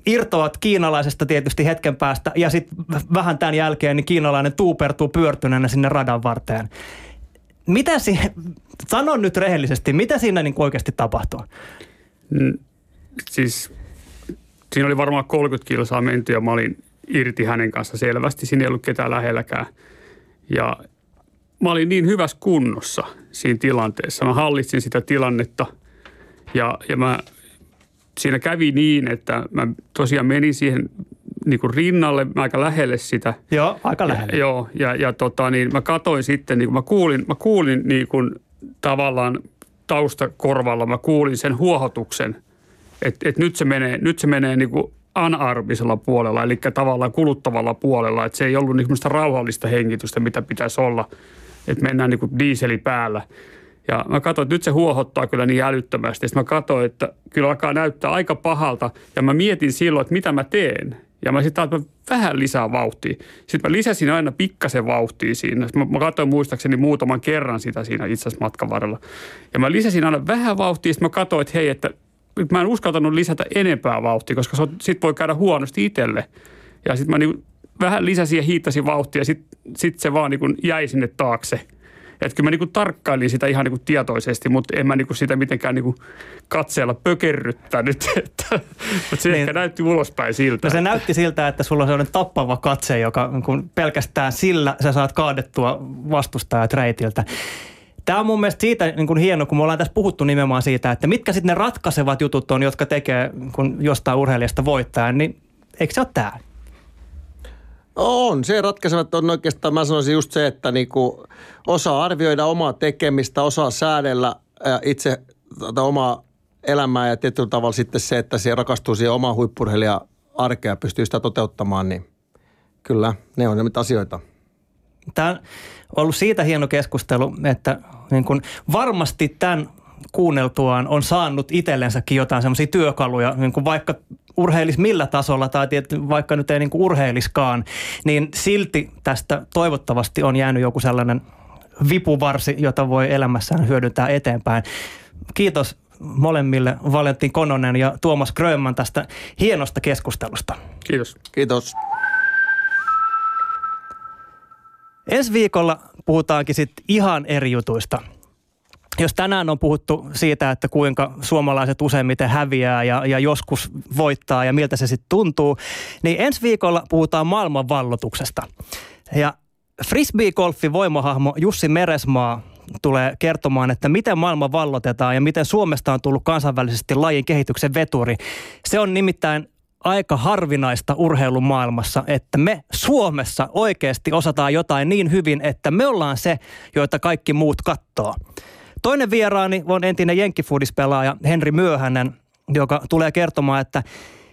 irtoat kiinalaisesta tietysti hetken päästä ja sitten vähän tämän jälkeen niin kiinalainen tuupertuu pyörtyneenä sinne radan varteen. Mitä siihen, sano nyt rehellisesti, mitä siinä niin oikeasti tapahtuu? Siis siinä oli varmaan 30 kilsaa menty ja mä olin irti hänen kanssa selvästi. Siinä ei ollut ketään lähelläkään. Ja mä olin niin hyvässä kunnossa siinä tilanteessa. Mä hallitsin sitä tilannetta ja, ja mä, siinä kävi niin, että mä tosiaan menin siihen niin kuin rinnalle aika lähelle sitä. Joo, aika lähellä. Ja, joo, ja, ja tota, niin mä katoin sitten, niin kuin mä kuulin, mä kuulin niin kuin tavallaan taustakorvalla, mä kuulin sen huohotuksen, että et nyt se menee, nyt se menee niin kuin anarmisella puolella, eli tavallaan kuluttavalla puolella, että se ei ollut niin rauhallista hengitystä, mitä pitäisi olla, että mennään niin kuin diiseli päällä. Ja mä katsoin, että nyt se huohottaa kyllä niin älyttömästi. Sitten mä katsoin, että kyllä alkaa näyttää aika pahalta. Ja mä mietin silloin, että mitä mä teen. Ja mä sitten mä vähän lisää vauhtia. Sitten mä lisäsin aina pikkasen vauhtia siinä. Mä, mä katsoin muistaakseni muutaman kerran sitä siinä itse asiassa matkan varrella. Ja mä lisäsin aina vähän vauhtia. Sitten mä katsoin, että hei, että mä en uskaltanut lisätä enempää vauhtia, koska se on- sit voi käydä huonosti itselle. Ja sitten mä niin vähän lisäsin ja hiittasin vauhtia ja sitten sit se vaan niin jäi sinne taakse. Että kyllä mä niinku tarkkailin sitä ihan niinku tietoisesti, mutta en mä niinku sitä mitenkään niinku katseella pökerryttänyt. [LAUGHS] Että, mutta se Niin. ehkä näytti ulospäin siltä. No se näytti siltä, että sulla on sellainen tappava katse, joka niin kun pelkästään sillä sä saat kaadettua vastustajat reitiltä. Tämä on mun mielestä siitä niin kun hieno, kun me ollaan tässä puhuttu nimenomaan siitä, että mitkä sitten ne ratkaisevat jutut on, jotka tekee kun jostain urheilijasta voittajan, niin eikö se ole tämä? On, se ratkaisevat on oikeastaan, mä sanoisin just se, että niinku osaa arvioida omaa tekemistä, osaa säädellä ää, itse tätä omaa elämää ja tietyllä tavalla sitten se, että se rakastuu siihen omaan huippurheilijan arkea pystyy sitä toteuttamaan, niin kyllä, ne on ne asioita. Tämä on ollut siitä hieno keskustelu, että niin kun varmasti tämän kuunneltuaan on saanut itsellensäkin jotain semmoisia työkaluja, niin kun vaikka urheilis millä tasolla tai tietty, vaikka nyt ei niin kuin urheiliskaan, niin silti tästä toivottavasti on jäänyt joku sellainen vipuvarsi, jota voi elämässään hyödyntää eteenpäin. Kiitos molemmille Valentin Kononen ja Tuomas Grönman tästä hienosta keskustelusta. Kiitos. Kiitos. Ensi viikolla puhutaankin sitten ihan eri jutuista. Jos tänään on puhuttu siitä, että kuinka suomalaiset useimmiten häviää ja, ja joskus voittaa ja miltä se sitten tuntuu, niin ensi viikolla puhutaan maailmanvallotuksesta. Ja frisbee-golfin voimahahmo Jussi Meresmaa tulee kertomaan, että miten maailma vallotetaan ja miten Suomesta on tullut kansainvälisesti lajin kehityksen veturi. Se on nimittäin aika harvinaista urheilumaailmassa, että me Suomessa oikeasti osataan jotain niin hyvin, että me ollaan se, joita kaikki muut kattoo. Toinen vieraani on entinen jenkkifudispelaaja Henri Myöhänen, joka tulee kertomaan, että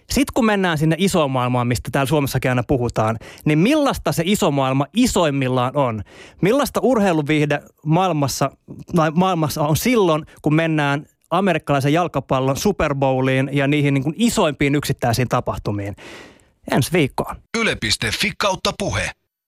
sitten kun mennään sinne isoon maailmaan, mistä täällä Suomessakin aina puhutaan, niin millaista se iso maailma isoimmillaan on? Millaista urheiluviihde maailmassa, maailmassa on silloin, kun mennään amerikkalaisen jalkapallon Super Bowliin ja niihin niin kuin isoimpiin yksittäisiin tapahtumiin. Ensi viikkoon. Yle.fi kautta puhe.